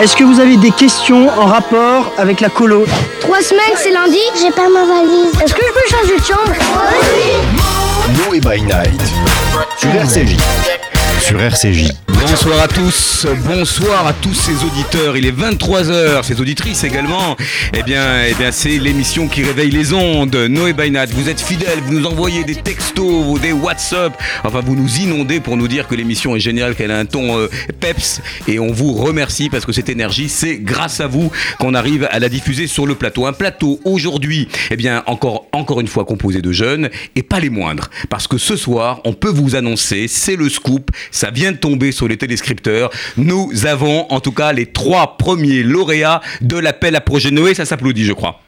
Est-ce que vous avez des questions en rapport avec la colo Trois semaines, c'est lundi J'ai pas ma valise. Est-ce que je peux changer de chambre? Noé by Night sur RCJ. Sur RCJ. Bonsoir à tous, bonsoir à tous ces auditeurs. Il est 23h, ces auditrices également. Eh bien, eh bien c'est l'émission qui réveille les ondes. Noé Bainat, vous êtes fidèles, vous nous envoyez des textos, des WhatsApp. Enfin, vous nous inondez pour nous dire que l'émission est géniale, qu'elle a un ton euh, peps. Et on vous remercie parce que cette énergie, c'est grâce à vous qu'on arrive à la diffuser sur le plateau. Un plateau aujourd'hui, eh bien, encore, encore une fois composé de jeunes et pas les moindres. Parce que ce soir, on peut vous annoncer, c'est le scoop, ça vient de tomber sur les téléscripteurs. Nous avons en tout cas les trois premiers lauréats de l'appel à projet Noé. Ça s'applaudit, je crois.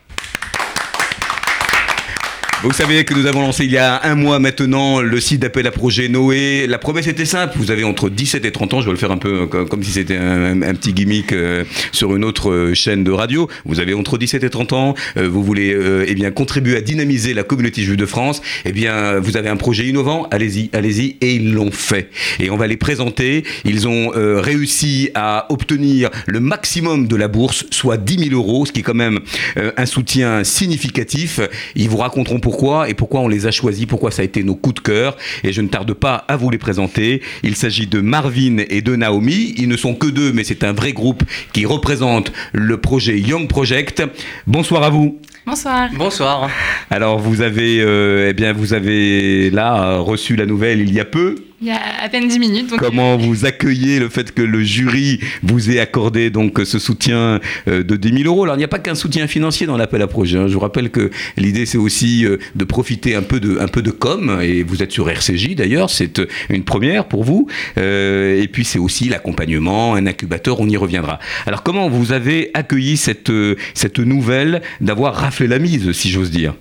Vous savez que nous avons lancé il y a un mois maintenant le site d'appel à projet Noé. La promesse était simple, vous avez entre 17 et 30 ans, je vais le faire un peu comme, si c'était un, petit gimmick euh, sur une autre euh, chaîne de radio. Vous avez entre 17 et 30 ans, euh, vous voulez eh bien contribuer à dynamiser la communauté juive de France, eh bien vous avez un projet innovant, allez-y, allez-y et ils l'ont fait. Et on va les présenter, ils ont réussi à obtenir le maximum de la bourse, soit 10 000 euros, ce qui est quand même un soutien significatif. Ils vous raconteront pourquoi et pourquoi on les a choisis, pourquoi ça a été nos coups de cœur. Et je ne tarde pas à vous les présenter. Il s'agit de Marvin et de Naomi. Ils ne sont que deux, mais c'est un vrai groupe qui représente le projet Young Project. Bonsoir à vous. Bonsoir. Bonsoir. Alors vous avez, euh, eh bien, vous avez là reçu la nouvelle il y a peu. Il y a à peine 10 minutes. Donc... Comment vous accueillez le fait que le jury vous ait accordé donc ce soutien euh, de 10 000 euros? Alors il n'y a pas qu'un soutien financier dans l'appel à projet. Hein. Je vous rappelle que l'idée c'est aussi euh, de profiter un peu de, un peu de com et vous êtes sur RCJ d'ailleurs, c'est une première pour vous. Euh, et puis c'est aussi l'accompagnement, un incubateur, on y reviendra. Alors comment vous avez accueilli cette, cette nouvelle d'avoir raflé la mise, si j'ose dire?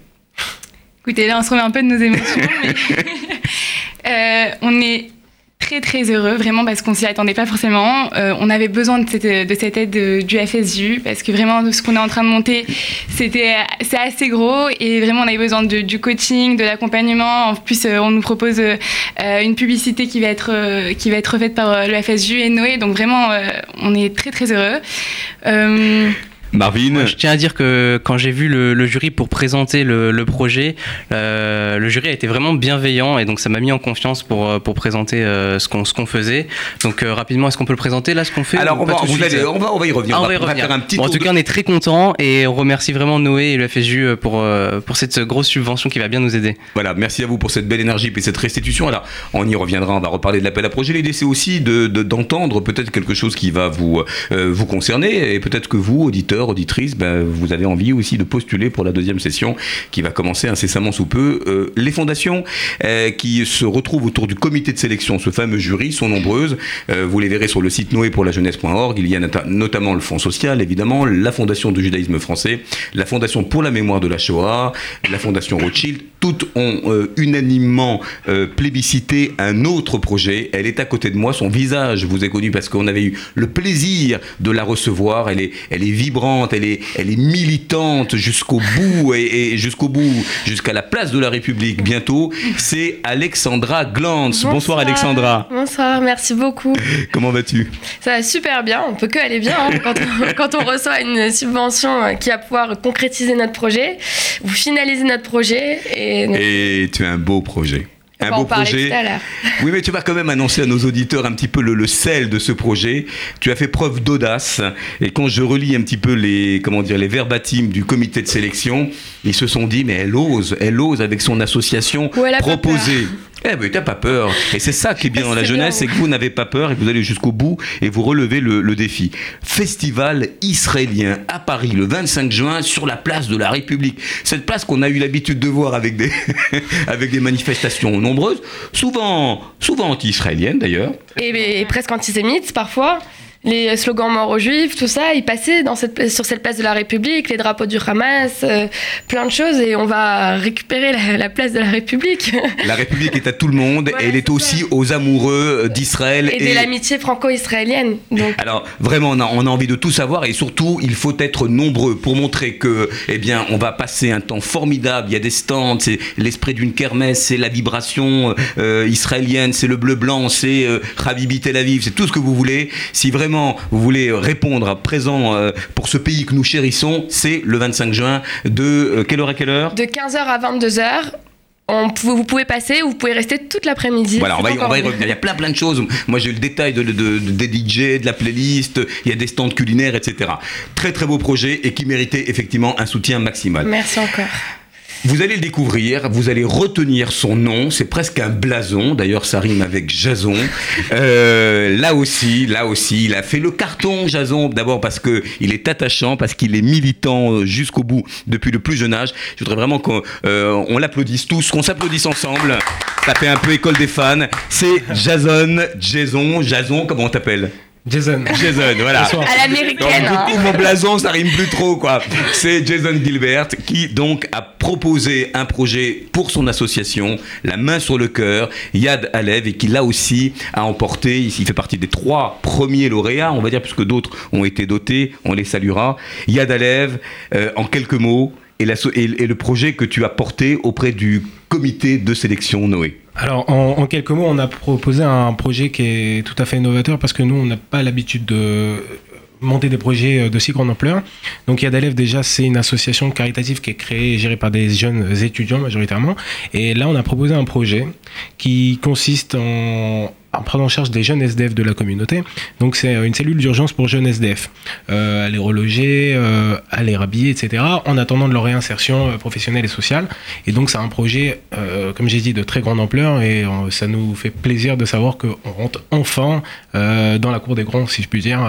Écoutez, là on se remet un peu de nos émotions. mais... Euh, on est très très heureux vraiment parce qu'on s'y attendait pas forcément. Euh, on avait besoin de cette, de cette aide de, du FSU parce que vraiment ce qu'on est en train de monter c'était c'est assez gros et vraiment on avait besoin du coaching, de l'accompagnement. En plus euh, on nous propose euh, une publicité qui va être qui va être faite par le FSU et Noé donc vraiment on est très très heureux. Marvin Moi, Je tiens à dire que quand j'ai vu le, le, jury pour présenter le, le projet, euh, le jury a été vraiment bienveillant et donc ça m'a mis en confiance pour, pour présenter euh, ce qu'on faisait. Donc euh, rapidement, est-ce qu'on peut le présenter là, ce qu'on fait Alors on va, on, va, on va y revenir. Ah, on, va, va, y revenir. faire un petit bon, en tout cas, on est très content et on remercie vraiment Noé et le FSU pour, pour cette grosse subvention qui va bien nous aider. Voilà, merci à vous pour cette belle énergie et cette restitution. Alors on y reviendra, on va reparler de l'appel à projet. L'idée c'est aussi d'entendre de, de, peut-être quelque chose qui va vous, vous concerner et peut-être que vous, auditeurs, auditrices, ben, vous avez envie aussi de postuler pour la deuxième session qui va commencer incessamment sous peu. Euh, les fondations euh, qui se retrouvent autour du comité de sélection, ce fameux jury, sont nombreuses. Euh, vous les verrez sur le site noépourlajeunesse.org. Il y a not notamment le Fonds social, évidemment, la Fondation du judaïsme français, la Fondation pour la mémoire de la Shoah, la Fondation Rothschild. Toutes ont unanimement plébiscité un autre projet. Elle est à côté de moi. Son visage vous est connu parce qu'on avait eu le plaisir de la recevoir. Elle est, elle est vibrante, elle est, elle est militante jusqu'au bout et, et jusqu'au bout, jusqu'à la place de la République bientôt. C'est Alexandra Glantz. Bonsoir. Bonsoir. Alexandra. Bonsoir, merci beaucoup. Comment vas-tu? Ça va super bien, on peut que aller bien hein, quand, on, quand, on, reçoit une subvention qui va pouvoir concrétiser notre projet, vous finalisez notre projet. Et, et tu as un beau projet un beau projet. Oui, mais tu vas quand même annoncer à nos auditeurs un petit peu le, le sel de ce projet. Tu as fait preuve d'audace. Et quand je relis un petit peu les, comment dire, les verbatims du comité de sélection, ils se sont dit, mais elle ose, elle ose avec son association proposer. Eh ben, t'as pas peur. Et c'est ça qui est bien dans la jeunesse, c'est que vous n'avez pas peur et que vous allez jusqu'au bout et vous relevez le, le, défi. Festival israélien à Paris le 25 juin sur la place de la République. Cette place qu'on a eu l'habitude de voir avec des, avec des manifestations nombreuses, souvent, souvent anti-israéliennes d'ailleurs. Et, et, presque antisémites parfois. Les slogans morts aux juifs, tout ça, ils passaient dans cette, sur cette place de la République, les drapeaux du Hamas, euh, plein de choses, et on va récupérer la, place de la République. La République est à tout le monde, et elle est aussi aux amoureux d'Israël. Et, de l'amitié franco-israélienne. Alors, vraiment, on a, on a, envie de tout savoir, et surtout, il faut être nombreux pour montrer que, eh bien, on va passer un temps formidable, il y a des stands, c'est l'esprit d'une kermesse, c'est la vibration euh, israélienne, c'est le bleu-blanc, c'est euh, Habibi Tel Aviv, c'est tout ce que vous voulez. Si vraiment vous voulez répondre à présent euh, pour ce pays que nous chérissons, c'est le 25 juin de euh, quelle heure à quelle heure? De 15h à 22h. On, vous pouvez passer ou vous pouvez rester toute l'après-midi. Voilà, on va, y, revenir. Il y a plein plein de choses. Moi j'ai eu le détail de, des DJ, de la playlist, il y a des stands culinaires, etc. Très très beau projet et qui méritait effectivement un soutien maximal. Merci encore. Vous allez le découvrir, vous allez retenir son nom, c'est presque un blason, d'ailleurs ça rime avec Jason. Euh, là aussi, là aussi, il a fait le carton Jason, d'abord parce que il est attachant, parce qu'il est militant euh, jusqu'au bout depuis le plus jeune âge. Je voudrais vraiment qu'on euh, l'applaudisse tous, qu'on s'applaudisse ensemble. Ça fait un peu école des fans. C'est Jason, Jason, Jason, comment on t'appelle? Jason. Jason, voilà. À l'américaine. Du coup, hein. mon blason, ça rime plus trop, quoi. C'est Jason Gilbert qui, donc, a proposé un projet pour son association, La main sur le cœur, Yad Alev, et qui, là aussi, a emporté, il fait partie des trois premiers lauréats, on va dire, puisque d'autres ont été dotés, on les saluera. Yad Alev, euh, en quelques mots, et, le projet que tu as porté auprès du comité de sélection Noé alors, en, quelques mots, on a proposé un projet qui est tout à fait innovateur parce que nous, on n'a pas l'habitude de monter des projets de si grande ampleur. Donc Yadalev déjà c'est une association caritative qui est créée et gérée par des jeunes étudiants majoritairement. Et là on a proposé un projet qui consiste en en prenant en charge des jeunes SDF de la communauté. Donc c'est une cellule d'urgence pour jeunes SDF. Euh, reloger, euh, à rhabiller, etc. en attendant de leur réinsertion euh, professionnelle et sociale. Et donc c'est un projet, comme j'ai dit, de très grande ampleur et ça nous fait plaisir de savoir qu'on rentre enfin dans la cour des grands, si je puis dire,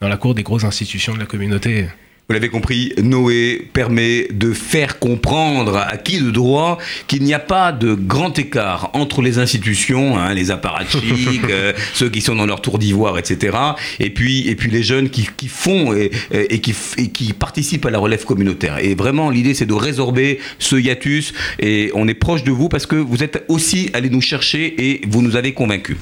dans la cour des grosses institutions de la communauté. Vous l'avez compris, Noé permet de faire comprendre à qui de droit qu'il n'y a pas de grand écart entre les institutions, hein, les apparatchiks, euh, ceux qui sont dans leur tour d'ivoire, etc., et puis, et puis les jeunes qui, qui font et, et, qui, et, qui, participent à la relève communautaire. Et vraiment, l'idée, c'est de résorber ce hiatus, et on est proche de vous parce que vous êtes aussi allés nous chercher et vous nous avez convaincus.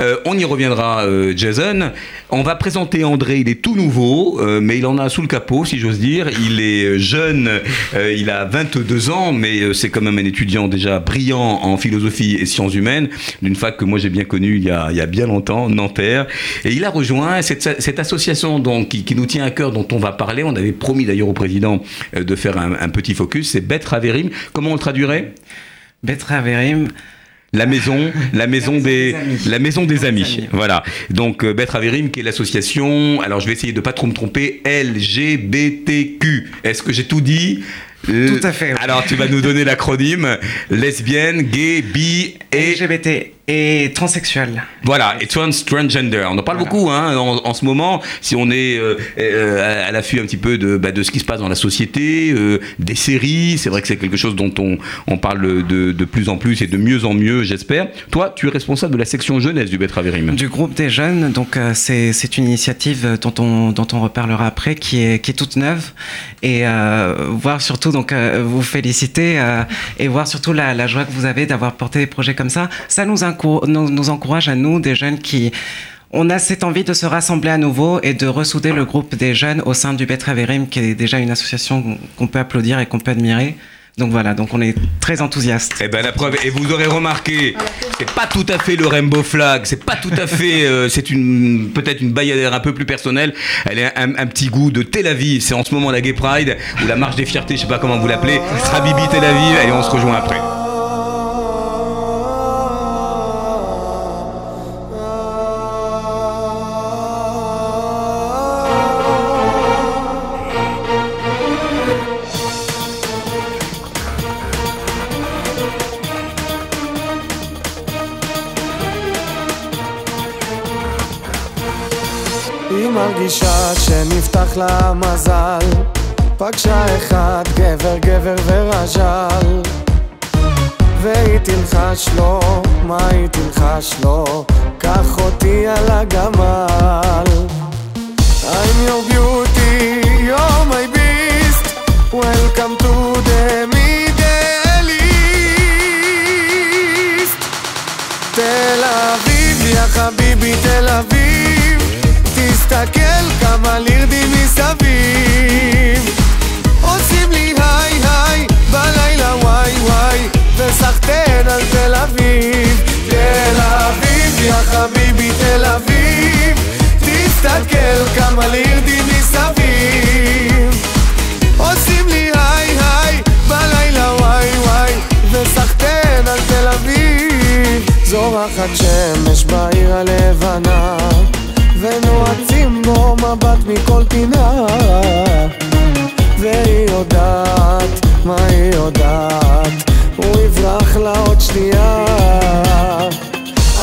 Euh, on y reviendra, euh, Jason. On va présenter André, il est tout nouveau, euh, mais il en a sous le capot si j'ose dire. Il est jeune, euh, il a 22 ans, mais euh, c'est quand même un étudiant déjà brillant en philosophie et sciences humaines, d'une fac que moi j'ai bien connue il y, a, il y a bien longtemps, Nanterre. Et il a rejoint cette, association qui, nous tient à cœur, dont on va parler. On avait promis d'ailleurs au président euh, de faire un, petit focus. C'est Bet Raverim. Comment on le traduirait? Bet Raverim. La maison, la maison des, la maison des amis. Voilà. Donc euh, Betra Averim, qui est l'association. Alors je vais essayer de pas trop me tromper. LGBTQ. Est-ce que j'ai tout dit? Tout à fait. Alors tu vas nous donner l'acronyme lesbienne, gay, bi et LGBT et transsexuel. Voilà, et transgender. On en parle beaucoup hein, en, ce moment, si on est euh, euh, à l'affût un petit peu de, bah, de ce qui se passe dans la société, euh, des séries, c'est vrai que c'est quelque chose dont on, on parle de, de, plus en plus et de mieux en mieux, j'espère. Toi, tu es responsable de la section jeunesse du Betraverim. Du groupe des jeunes, donc c'est une initiative dont on, dont on reparlera après, qui est, qui est toute neuve, et voir surtout, donc vous féliciter, et voir surtout la, la joie que vous avez d'avoir porté des projets comme ça. Ça nous inclut nous, encourage à nous, des jeunes qui on a cette envie de se rassembler à nouveau et de ressouder le groupe des jeunes au sein du Betraverim, qui est déjà une association qu'on peut applaudir et qu'on peut admirer. Donc voilà, donc on est très enthousiaste. Eh ben la preuve, et vous aurez remarqué, c'est pas tout à fait le rainbow flag, c'est pas tout à fait, euh, c'est une peut-être une bayadère un peu plus personnelle. Elle a un, petit goût de Tel Aviv. C'est en ce moment la Gay Pride ou la marche des fiertés, je sais pas comment vous l'appelez. Habibi Tel Aviv. Allez, on se rejoint après. פגשה אחד גבר גבר ורז'ל. והיא תלחש לו, מה היא תלחש לו? קח אותי על הגמל. I'm your beauty, you're my beast. Welcome to the Middle East. תל אביב, יא חביבי תל אביב. תסתכל כמה לירדים מסביב. סחטיין על תל אביב. תל אביב, יא חביבי תל אביב. תסתכל כמה לירדים מסביב. עושים לי היי היי בלילה וואי וואי. וסחטיין על תל אביב. זורחת שמש בעיר הלבנה ונועצים בו מבט מכל פינה. והיא יודעת מה היא יודעת. הוא יברח לה עוד שנייה.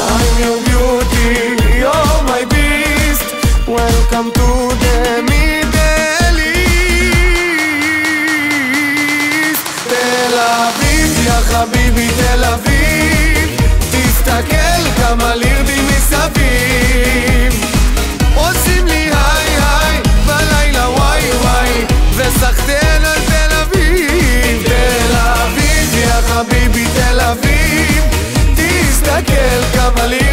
I'm your beauty, valía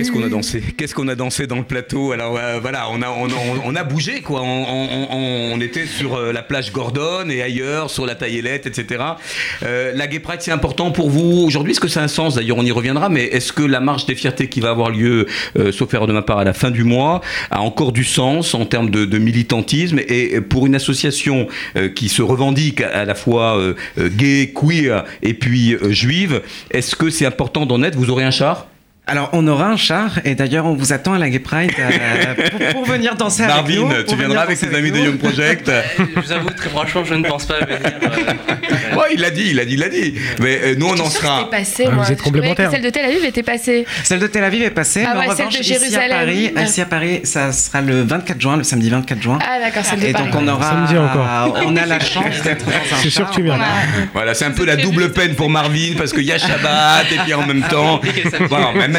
Qu'est-ce qu'on a dansé Qu'est-ce qu'on a dansé dans le plateau Alors euh, voilà, on a, on, on- on a bougé quoi. On, on- on- on était sur euh, la plage Gordon et ailleurs, sur la Taillelette, etc. Euh, la Gay Pride, c'est important pour vous aujourd'hui? Est-ce que ça a un sens? D'ailleurs, on y reviendra. Mais est-ce que la marche des fiertés qui va avoir lieu, euh, sauf erreur de ma part, à la fin du mois, a encore du sens en termes de, de militantisme? Et pour une association qui se revendique à la fois gay, queer et puis juive, est-ce que c'est important d'en être? Vous aurez un char? Alors, on aura un char et d'ailleurs, on vous attend à la Gay Pride euh, pour, pour venir danser avec Marvin, nous. tu pour venir viendras avec tes amis de nous. Young Project Je vous avoue, très franchement, je ne pense pas venir. euh, Ouais, il l'a dit, il l'a dit, il l'a dit. Mais euh, nous, on en sera. Passé, Ah, moi. vous êtes complémentaires. que Celle de Tel Aviv était passée. Celle de Tel Aviv est passée, Ah mais ouais, en celle revanche, de ici à Jérusalem. Paris, ici à Paris, ça sera le 24 juin, le samedi 24 juin. Ah d'accord, celle de Et Paris. donc on aura, Samedi encore. on a la chance d'être dans un C'est sûr char. que tu viens. Voilà, c'est un peu la double peine pour Marvin parce qu'il y a Shabbat et puis en même temps.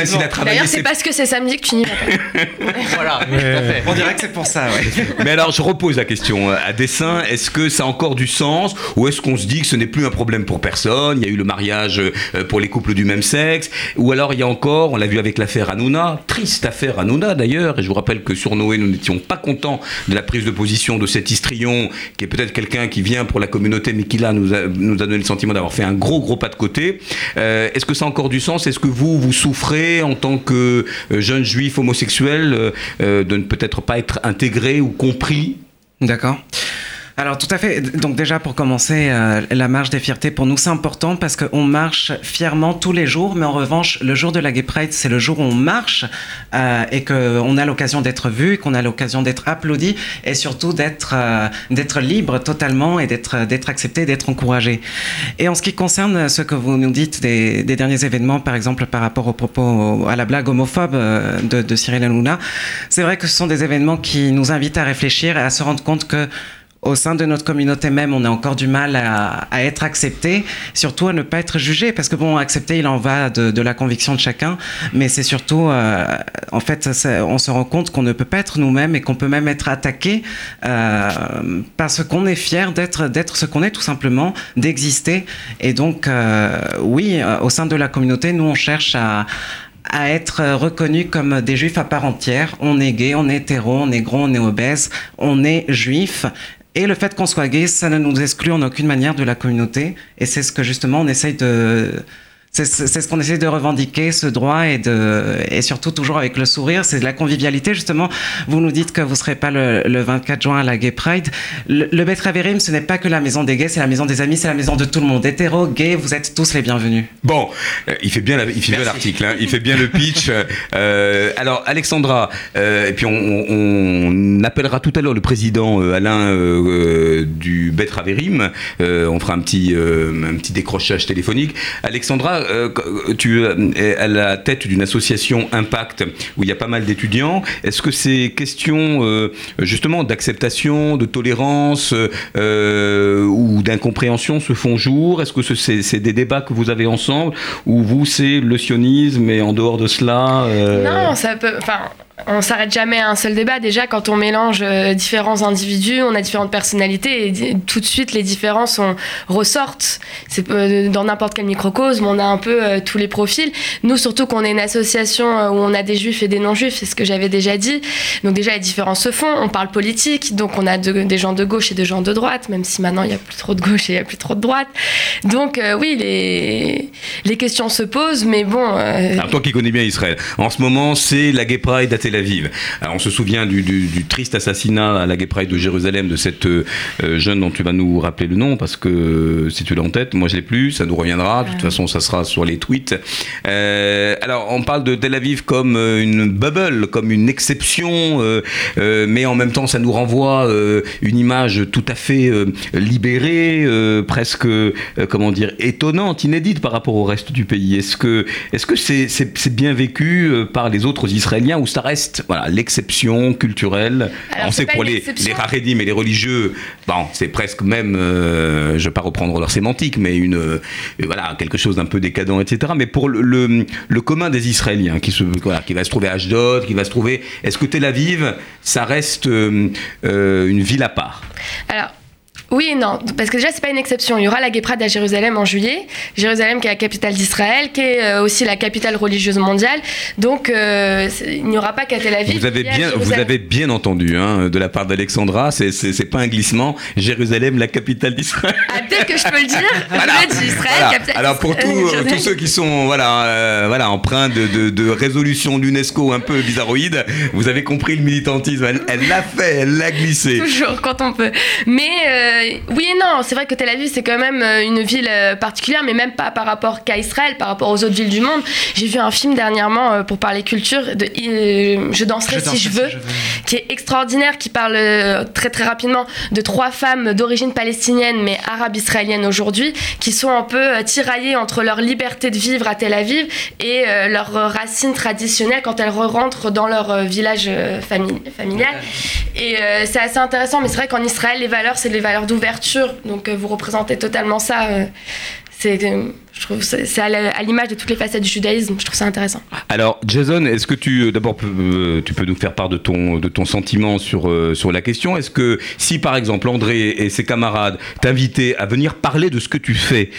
Voilà, même s'il a travaillé. D'ailleurs, c'est parce que c'est samedi que tu n'y vas pas. voilà, tout à fait. On dirait que c'est pour ça, ouais. Mais alors, je repose la question euh, à dessein. Est-ce que ça a encore du sens ou est-ce qu'on se dit que ce n'est plus un problème pour personne? Il y a eu le mariage euh, pour les couples du même sexe. Ou alors, il y a encore, on l'a vu avec l'affaire Hanouna, triste affaire Hanouna d'ailleurs. Et je vous rappelle que sur Noé, nous n'étions pas contents de la prise de position de cet histrion, qui est peut-être quelqu'un qui vient pour la communauté, mais qui là nous a, nous a donné le sentiment d'avoir fait un gros, gros pas de côté. Euh, est-ce que ça a encore du sens? Est-ce que vous, vous souffrez en tant que euh, jeune juif homosexuel euh, euh, de ne peut-être pas être intégré ou compris D'accord. Alors tout à fait. Donc déjà pour commencer, euh, la marche des fiertés pour nous c'est important parce qu'on marche fièrement tous les jours, mais en revanche le jour de la Gay Pride c'est le jour où on marche euh, et qu'on a l'occasion d'être vu, qu'on a l'occasion d'être applaudi et surtout d'être euh, d'être libre totalement et d'être d'être accepté, d'être encouragé. Et en ce qui concerne ce que vous nous dites des, des derniers événements, par exemple par rapport aux propos à la blague homophobe euh, de, de Cyril Hanouna, c'est vrai que ce sont des événements qui nous invitent à réfléchir et à se rendre compte que au sein de notre communauté même, on a encore du mal à, à être accepté, surtout à ne pas être jugé, parce que bon, accepter, il en va de, de la conviction de chacun, mais c'est surtout, euh, en fait, on se rend compte qu'on ne peut pas être nous-mêmes et qu'on peut même être attaqué euh, parce qu'on est fier d'être d'être ce qu'on est, tout simplement, d'exister. Et donc, euh, oui, euh, au sein de la communauté, nous, on cherche à à être reconnus comme des juifs à part entière. On est gay, on est hétéro, on est gros, on est obèse, on est juif. Et le fait qu'on soit gay, ça ne nous exclut en aucune manière de la communauté. Et c'est ce que justement on essaye de, c'est ce qu'on essaie de revendiquer, ce droit, et, de, et surtout toujours avec le sourire, c'est de la convivialité. Justement, vous nous dites que vous ne serez pas le, le, 24 juin à la Gay Pride. Le, le Betraverim, ce n'est pas que la maison des gays, c'est la maison des amis, c'est la maison de tout le monde. Hétéro, gay, vous êtes tous les bienvenus. Bon, euh, il fait bien la- il l'article, hein, il fait bien le pitch. Euh, alors, Alexandra, euh, et puis on, on- on appellera tout à l'heure le président euh, Alain du Betraverim. Euh, on fera un petit, euh, un petit décrochage téléphonique. Alexandra, euh, tu es à la tête d'une association Impact où il y a pas mal d'étudiants. Est-ce que ces questions euh, justement d'acceptation, de tolérance euh, ou d'incompréhension se font jour? Est-ce que ce- c'est des débats que vous avez ensemble ou vous c'est le sionisme et en dehors de cela euh, Non, ça peut. Enfin, on s'arrête jamais à un seul débat. Déjà, quand on mélange euh, différents individus, on a différentes personnalités et tout de suite les différences ressortent. C'est euh, dans n'importe quel microcosme, on a un peu euh, tous les profils. Nous, surtout qu'on est une association où on a des juifs et des non-juifs, c'est ce que j'avais déjà dit. Donc déjà, les différences se font. On parle politique, donc on a de- des gens de gauche et des gens de droite, même si maintenant il n'y a plus trop de gauche et il n'y a plus trop de droite. Donc oui, les, les questions se posent, mais bon. Alors toi qui connais bien Israël, en ce moment c'est la Gay Pride à Tel Aviv. Alors, on se souvient du, du- du triste assassinat à la Gay Pride de Jérusalem de cette euh, jeune dont tu vas nous rappeler le nom parce que euh, si tu l'as en tête, moi je l'ai plus, ça nous reviendra. De toute façon, ça sera sur les tweets. Euh, alors on parle de Tel Aviv comme une bubble, comme une exception, euh, mais en même temps ça nous renvoie une image tout à fait libérée, presque comment dire étonnante, inédite par rapport au reste du pays. Est-ce que est-ce que c'est c'est c'est bien vécu par les autres Israéliens ou ça reste voilà l'exception culturelle. Alors, On sait pas pour les les et les religieux, bon c'est presque même, euh, je vais pas reprendre leur sémantique, mais une euh, voilà quelque chose d'un peu décadent, etc. Mais pour le, le, le commun des Israéliens qui se voilà, qui va se trouver à Ashdod, qui va se trouver, est-ce que Tel Aviv ça reste euh, une ville à part? Alors, oui et non, parce que déjà, c'est pas une exception. Il y aura la Gay Pride à Jérusalem en juillet. Jérusalem, qui est la capitale d'Israël, qui est euh, aussi la capitale religieuse mondiale. Donc, euh, il n'y aura pas qu'à Tel Aviv. Vous avez bien, vous Jérusalem. avez bien entendu hein, de la part d'Alexandra, c'est pas un glissement. Jérusalem, la capitale d'Israël. Ah, peut-être que je peux le dire. Peut-être Israël, Voilà. capitale Alors pour euh, tous ceux qui sont voilà, euh, voilà, empreints de, de, de résolution de l'UNESCO un peu bizarroïde, vous avez compris le militantisme. Elle elle l'a fait, elle l'a glissé. Toujours, quand on peut. Mais euh, oui et non, c'est vrai que Tel Aviv, c'est quand même euh, une ville euh, particulière, mais même pas par rapport qu'à Israël, par rapport aux autres villes du monde. J'ai vu un film dernièrement, euh, pour parler culture, de euh, Je danserai Je si je si veux, je veux. qui est extraordinaire, qui parle euh, très très rapidement de trois femmes d'origine palestinienne, mais arabe-israélienne aujourd'hui, qui sont un peu euh, tiraillées entre leur liberté de vivre à Tel Aviv et euh, leurs euh, racines traditionnelles quand elles rentrent dans leur euh, village euh, fami- familial. Et euh, c'est assez intéressant, mais c'est vrai qu'en Israël, les valeurs, c'est les valeurs d'ouverture. Donc euh, vous représentez totalement ça. euh, c'est, euh, je trouve, c'est à l'image de toutes les facettes du judaïsme. Je trouve ça intéressant. Alors Jason, est-ce que tu euh, d'abord euh, tu peux nous faire part de ton de ton sentiment sur euh, sur la question Est-ce que si par exemple André et ses camarades t'invitaient à venir parler de ce que tu fais,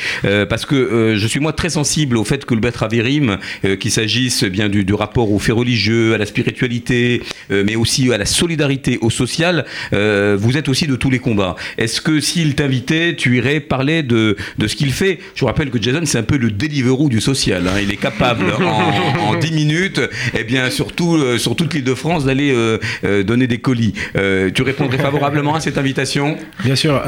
parce que je suis moi très sensible au fait que le Beth Avirim, euh, qu'il s'agisse bien du, rapport aux faits religieux, à la spiritualité, mais aussi à la solidarité, au social, vous êtes aussi de tous les combats. Est-ce que s'il t'invitait, tu irais parler de de ce qu'il fait? Je vous rappelle que Jason c'est un peu le Deliveroo du social. hein. Il est capable en, en 10 minutes, et bien surtout euh, sur toute l'île de France, d'aller euh, euh, donner des colis. Tu répondrais favorablement à cette invitation? Bien sûr,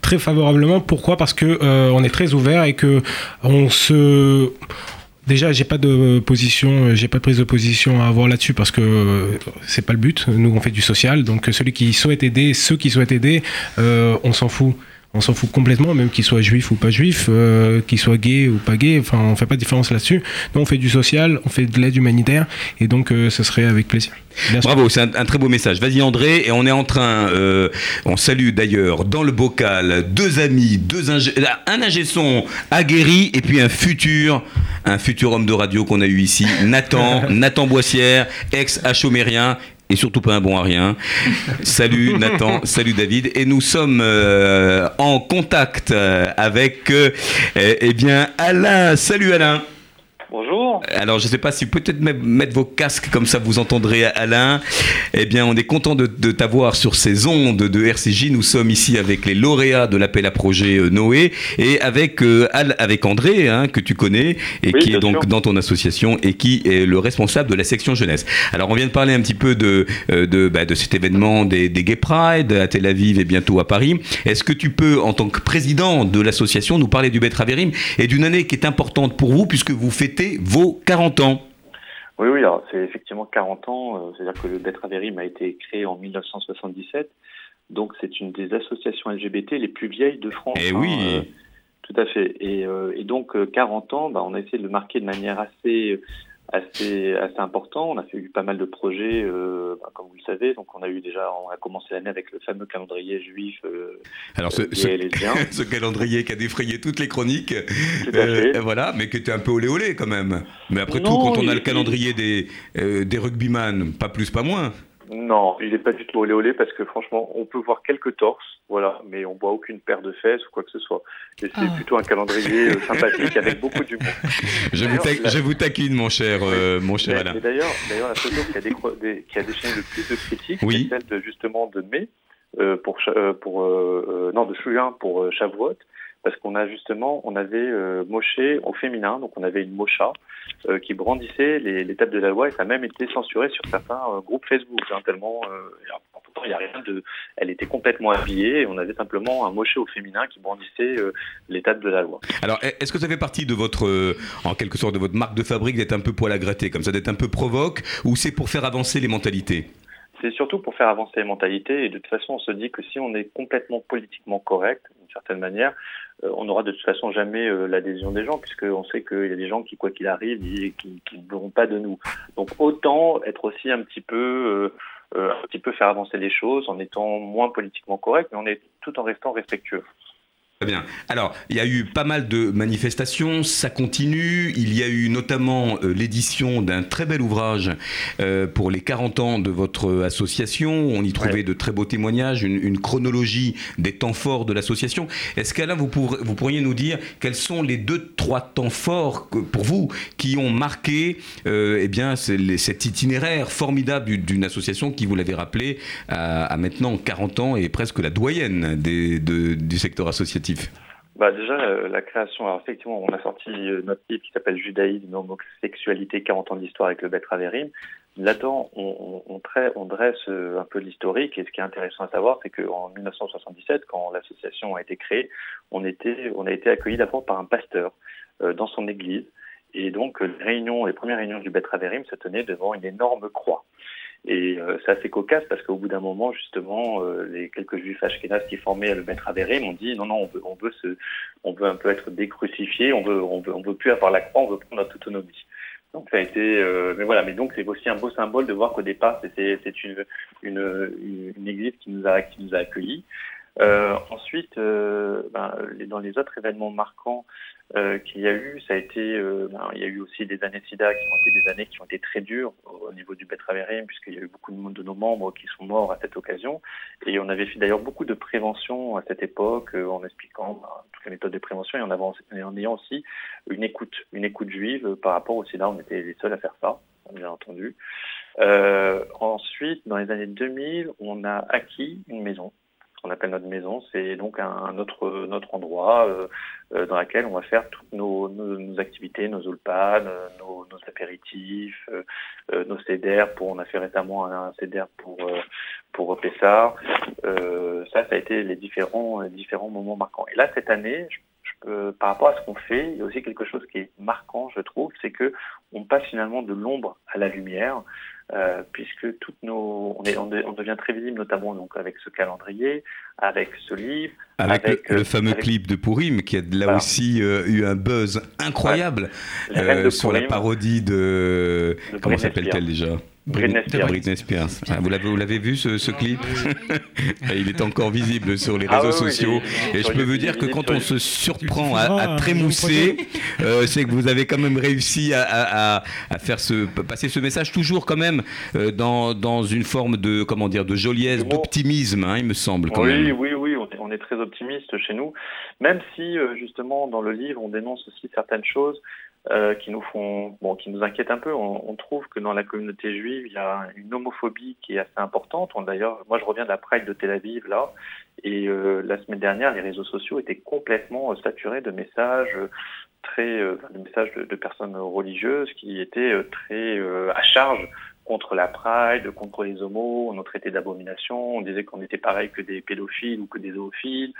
très favorablement. Pourquoi? Parce que on est très ouvert et que on se Déjà, j'ai pas de position, j'ai pas de prise de position à avoir là-dessus parce que c'est pas le but. Nous, on fait du social, donc celui qui souhaite aider, ceux qui souhaitent aider, euh, on s'en fout. On s'en fout complètement, même qu'il soit juif ou pas juif, euh, qu'il soit gay ou pas gay. Enfin, on fait pas de différence là-dessus. Nous, on fait du social, on fait de l'aide humanitaire, et donc euh, ce serait avec plaisir. Bien. Bravo, c'est un, un très beau message. Vas-y André, et on est en train, euh, on salue d'ailleurs dans le bocal deux amis, deux ingé- un ingé son aguerri et puis un futur, un futur homme de radio qu'on a eu ici, Nathan, Nathan Boissière, ex Hachomérien et surtout pas un bon à rien. Salut Nathan, salut David. Et nous sommes euh, en contact euh, avec euh, eh eh bien Alain. Salut Alain. Bonjour. Alors, je ne sais pas si peut-être même mettre vos casques comme ça vous entendrez Alain. Eh bien, on est content de, de t'avoir sur ces ondes de RCJ. Nous sommes ici avec les lauréats de l'appel à projet euh, Noé et avec euh, Al- avec André hein, que tu connais et Oui, qui est donc sûr. dans ton association et qui est le responsable de la section jeunesse. Alors, on vient de parler un petit peu de euh, de, bah, de cet événement des, des Gay Pride à Tel Aviv et bientôt à Paris. Est-ce que tu peux, en tant que président de l'association, nous parler du Betraverim et d'une année qui est importante pour vous puisque vous fêtez vos 40 ans Oui, oui, alors c'est effectivement 40 ans, euh, c'est-à-dire que le Betraverim a été créé en 1977, donc c'est une des associations LGBT les plus vieilles de France. Eh hein, oui. euh, tout à fait. Et, euh, et donc euh, 40 ans, bah, on a essayé de le marquer de manière assez assez assez important. On a fait eu pas mal de projets, euh, bah, comme vous le savez. Donc on a eu déjà, on a commencé l'année avec le fameux calendrier juif. euh, Alors ce, calendrier qui a défrayé toutes les chroniques, euh, voilà, mais qui était un peu olé olé quand même. Mais après Non, tout, quand on a il- le calendrier des, des rugbyman, pas plus, pas moins. Non, il n'est pas du tout olé olé parce que franchement, on peut voir quelques torses, voilà, mais on voit aucune paire de fesses ou quoi que ce soit. Et c'est Ah. plutôt un calendrier euh, sympathique avec beaucoup d'humour. Je vous, la- je vous taquine, mon cher, euh, mon cher Mais, Alain. d'ailleurs, d'ailleurs, la photo qui a, décro- des- qui a déchaîné le plus de critiques, Oui. c'est celle de, justement de mai euh, pour euh, pour euh, euh, non de juin pour euh, Shavuot, parce qu'on a justement on avait euh, moché au féminin, donc on avait une mocha euh, qui brandissait les, les tables de la loi et ça a même été censuré sur certains euh, groupes Facebook, hein, tellement euh, pourtant il y a rien de, elle était complètement habillée et on avait simplement un moché au féminin qui brandissait les tables de la loi. Alors, est-ce que ça fait partie de votre, en quelque sorte, de votre marque de fabrique d'être un peu poil à gratter, comme ça, d'être un peu provoque, ou c'est pour faire avancer les mentalités? C'est surtout pour faire avancer les mentalités et de toute façon on se dit que si on est complètement politiquement correct d'une certaine manière, euh, on n'aura de toute façon jamais euh, l'adhésion des gens puisqu'on sait qu'il y a des gens qui quoi qu'il arrive qui qui ne voudront pas de nous. Donc autant être aussi un petit peu euh, un petit peu faire avancer les choses en étant moins politiquement correct mais on est tout en restant respectueux. Très bien. Alors, il y a eu pas mal de manifestations, ça continue. Il y a eu notamment euh, l'édition d'un très bel ouvrage euh, pour les 40 ans de votre association. On y trouvait de très beaux témoignages, une, une chronologie des temps forts de l'association. Est-ce qu'Alain, vous, pour- vous pourriez nous dire quels sont les deux, trois temps forts que- pour vous qui ont marqué euh, eh bien, les- cet itinéraire formidable du- d'une association qui, vous l'avez rappelé, a, a maintenant 40 ans et est presque la doyenne des- de- du secteur associatif? Bah déjà euh, la création, alors effectivement on a sorti euh, notre livre qui s'appelle Judaïsme, homosexualité, 40 ans d'histoire avec le Betraverim. Là-dedans on, on, on, dresse euh, un peu l'historique et ce qui est intéressant à savoir c'est qu'en 1977 quand l'association a été créée, on, était, on a été accueilli d'abord par un pasteur dans son église et donc les les premières réunions du Betraverim se tenaient devant une énorme croix. Et euh, c'est assez cocasse parce qu'au bout d'un moment, justement, euh, les quelques juifs ashkénazes qui formaient le maître Avérim ont dit non, non, on veut, on veut se, on veut un peu être décrucifié, on veut, on veut, on veut plus avoir la croix, on veut prendre notre autonomie. Donc ça a été, euh, mais voilà, mais donc c'est aussi un beau symbole de voir qu'au départ c'était, une, une, une, une église qui nous a, qui nous a accueillis. Euh, ensuite, euh, ben, dans les autres événements marquants euh, qu'il y a eu, ça a été, euh, ben, il y a eu aussi des années SIDA qui ont été des années qui ont été très dures au niveau du Betraverim, puisqu'il y a eu beaucoup de, nos membres qui sont morts à cette occasion. Et on avait fait d'ailleurs beaucoup de prévention à cette époque, euh, en expliquant ben, toutes les méthodes de prévention et en, et en ayant aussi une écoute, une écoute juive par rapport au SIDA. On était les seuls à faire ça, bien entendu. Euh, ensuite, dans les années 2000, on a acquis une maison qu'on appelle notre maison. C'est donc un, un autre, notre endroit euh, euh, dans lequel on va faire toutes nos, activités, nos ulpanes, euh, nos, apéritifs, euh, euh, nos CDR. Pour, on a fait récemment un, un CDR pour, euh, pour. Euh, ça, ça a été les différents, différents moments marquants. Et là, cette année, peux, par rapport à ce qu'on fait, il y a aussi quelque chose qui est marquant, je trouve, c'est que on passe finalement de l'ombre à la lumière. Euh, puisque toutes nos, on, est, on, de- on devient très visible, notamment donc avec ce calendrier, avec ce livre, Avec, avec, le, euh, le fameux avec- clip de Pourim qui a là Voilà. aussi euh, eu un buzz incroyable La sur la parodie de, De comment s'appelle-t-elle déjà? Britney Spears. Britney Spears. Ah, vous l'avez vous l'avez vu ce, ce clip Et Il est encore visible sur les Ah réseaux oui, sociaux et je peux vous dire que quand on se surprend à, à euh, trémousser, euh, c'est que vous avez quand même réussi à, à- à- à faire ce passer ce message toujours quand même euh, dans, dans une forme de comment dire de joliesse, d'optimisme, hein, il me semble quand oui, même. oui, oui, on est, on est très optimiste chez nous, même si euh, justement dans le livre on dénonce aussi certaines choses. Euh, qui nous font, bon, qui nous inquiètent un peu. On, on, trouve que dans la communauté juive, il y a une homophobie qui est assez importante. D'ailleurs, moi, je reviens de la Pride de Tel Aviv là, et euh, la semaine dernière, les réseaux sociaux étaient complètement euh, saturés de messages euh, très, euh, de messages de, personnes religieuses qui étaient très à charge contre la Pride, contre les homos, on nous traitait d'abomination, on disait qu'on était pareil que des pédophiles ou que des zoophiles,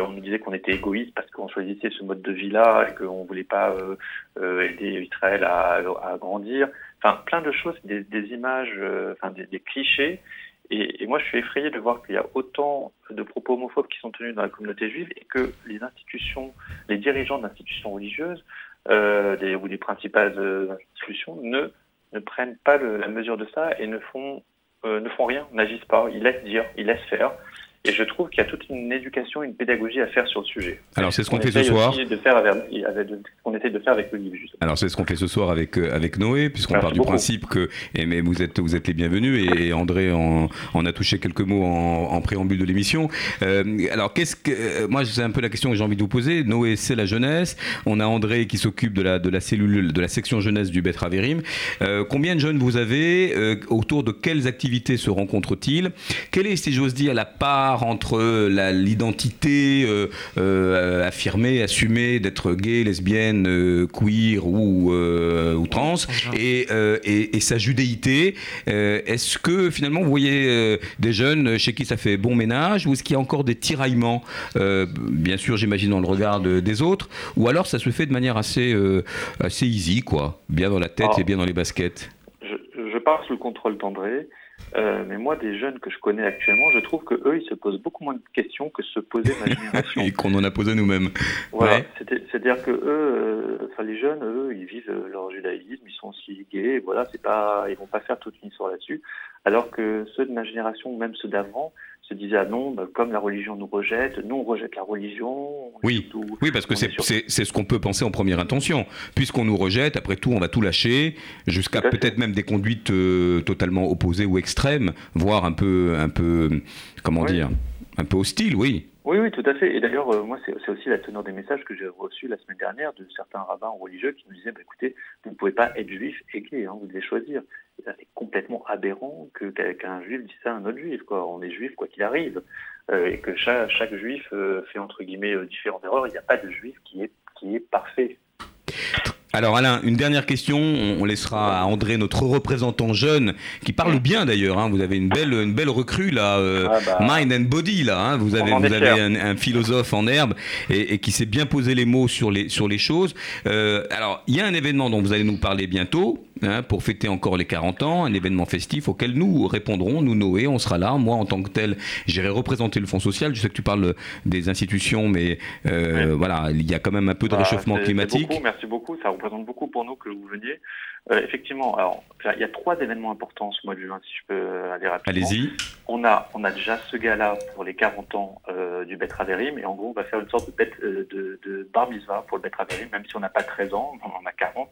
on nous disait qu'on était égoïste parce qu'on choisissait ce mode de vie-là et qu'on voulait pas euh, euh, aider Israël à, grandir. Enfin, plein de choses, des, images, enfin des, clichés. Et, moi, je suis effrayé de voir qu'il y a autant de propos homophobes qui sont tenus dans la communauté juive et que les institutions, les dirigeants d'institutions religieuses euh, ou des principales institutions ne ne prennent pas la mesure de ça et ne font euh, ne font rien, n'agissent pas, ils laissent dire, ils laissent faire. Et je trouve qu'il y a toute une éducation, une pédagogie à faire sur le sujet. Alors c'est ce qu'on fait ce soir. De faire avec, avec, qu'on essaie de faire avec le livre. Justement. Alors c'est ce qu'on fait ce soir avec euh, avec Noé, puisqu'on part du beaucoup. principe que et mais vous êtes vous êtes les bienvenus et, et André en, en, a touché quelques mots en, en préambule de l'émission. Euh, alors qu'est-ce que euh, moi c'est un peu la question que j'ai envie de vous poser. Noé c'est la jeunesse. On a André qui s'occupe de la de la cellule de la section jeunesse du Betravérim. Euh, combien de jeunes vous avez euh, Autour de quelles activités se rencontrent-ils? Quelle est, si j'ose dire, la part entre l'identité euh, euh, affirmée, assumée d'être gay, lesbienne, euh, queer ou, euh, ou trans et, et, et, sa judéité. est-ce que finalement vous voyez des jeunes chez qui ça fait bon ménage ou est-ce qu'il y a encore des tiraillements Bien sûr, j'imagine dans le regard de, des autres, ou alors ça se fait de manière assez, assez easy, quoi, bien dans la tête Ah. et bien dans les baskets? Je, je pars sous le contrôle d'André. Euh, mais moi, des jeunes que je connais actuellement, je trouve que eux, ils se posent beaucoup moins de questions que se posait ma génération. Et qu'on en a posé nous-mêmes. Voilà. Ouais. C'est-à-dire que eux, euh, enfin les jeunes, eux, ils vivent leur judaïsme, ils sont aussi gays. Voilà, c'est pas, ils vont pas faire toute une histoire là-dessus. Alors que ceux de ma génération, même ceux d'avant, se disaient ah non, bah, comme la religion nous rejette, nous on rejette la religion. Oui, oui, parce que c'est sur... ce qu'on peut penser en première intention. Puisqu'on nous rejette, après tout, on va tout lâcher, jusqu'à peut-être même des conduites euh, totalement opposées ou extrêmes, voire un peu, un peu, comment oui. dire, un peu hostile, oui. Oui, oui, tout à fait. Et d'ailleurs, euh, moi, c'est aussi la teneur des messages que j'ai reçus la semaine dernière de certains rabbins religieux qui nous disaient, bah, écoutez, vous ne pouvez pas être juif et gay, hein, vous devez choisir. C'est complètement aberrant que qu'un juif dise ça à un autre juif. Quoi. On est juif quoi qu'il arrive. Euh, et que chaque, chaque juif euh, fait, entre guillemets, différentes erreurs. Il n'y a pas de juif qui est, qui est parfait. Alors Alain, une dernière question, on laissera à André, notre représentant jeune, qui parle bien d'ailleurs, hein. vous avez une belle, une belle recrue là, euh, ah bah, mind and body là, hein. vous avez, vous avez un, un, philosophe en herbe et, et qui sait bien poser les mots sur les, sur les choses. Euh, alors il y a un événement dont vous allez nous parler bientôt, hein, pour fêter encore les 40 ans, un événement festif auquel nous répondrons, nous Noé, on sera là, moi en tant que tel, j'irai représenter le Fonds social, je sais que tu parles des institutions, mais euh, voilà, il y a quand même un peu de bah, réchauffement climatique. Beaucoup, merci beaucoup, ça représente beaucoup pour nous que vous veniez. Euh, effectivement, alors il y a trois événements importants ce mois de juin, si je peux aller rapidement. Allez-y. On a, on a déjà ce gala pour les 40 ans euh, du Betraverim, et en gros, on va faire une sorte de, bet, euh, de, de bar mitzvah pour le Betraverim, même si on n'a pas 13 ans, on en a 40,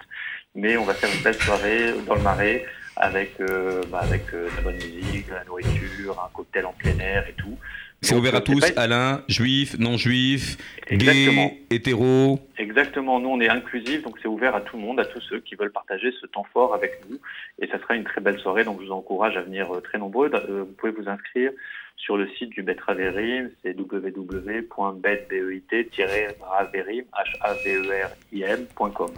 mais on va faire une belle soirée dans le marais avec, euh, bah, avec de la bonne musique, de la nourriture, un cocktail en plein air et tout. C'est ouvert à tous, pas... Alain, juif, non juif, gay, hétéro. Exactement, nous on est inclusif, donc c'est ouvert à tout le monde, à tous ceux qui veulent partager ce temps fort avec nous. Et ça sera une très belle soirée, donc je vous encourage à venir euh, très nombreux. Euh, vous pouvez vous inscrire sur le site du Betraverim, c'est www.bet.raverim.com.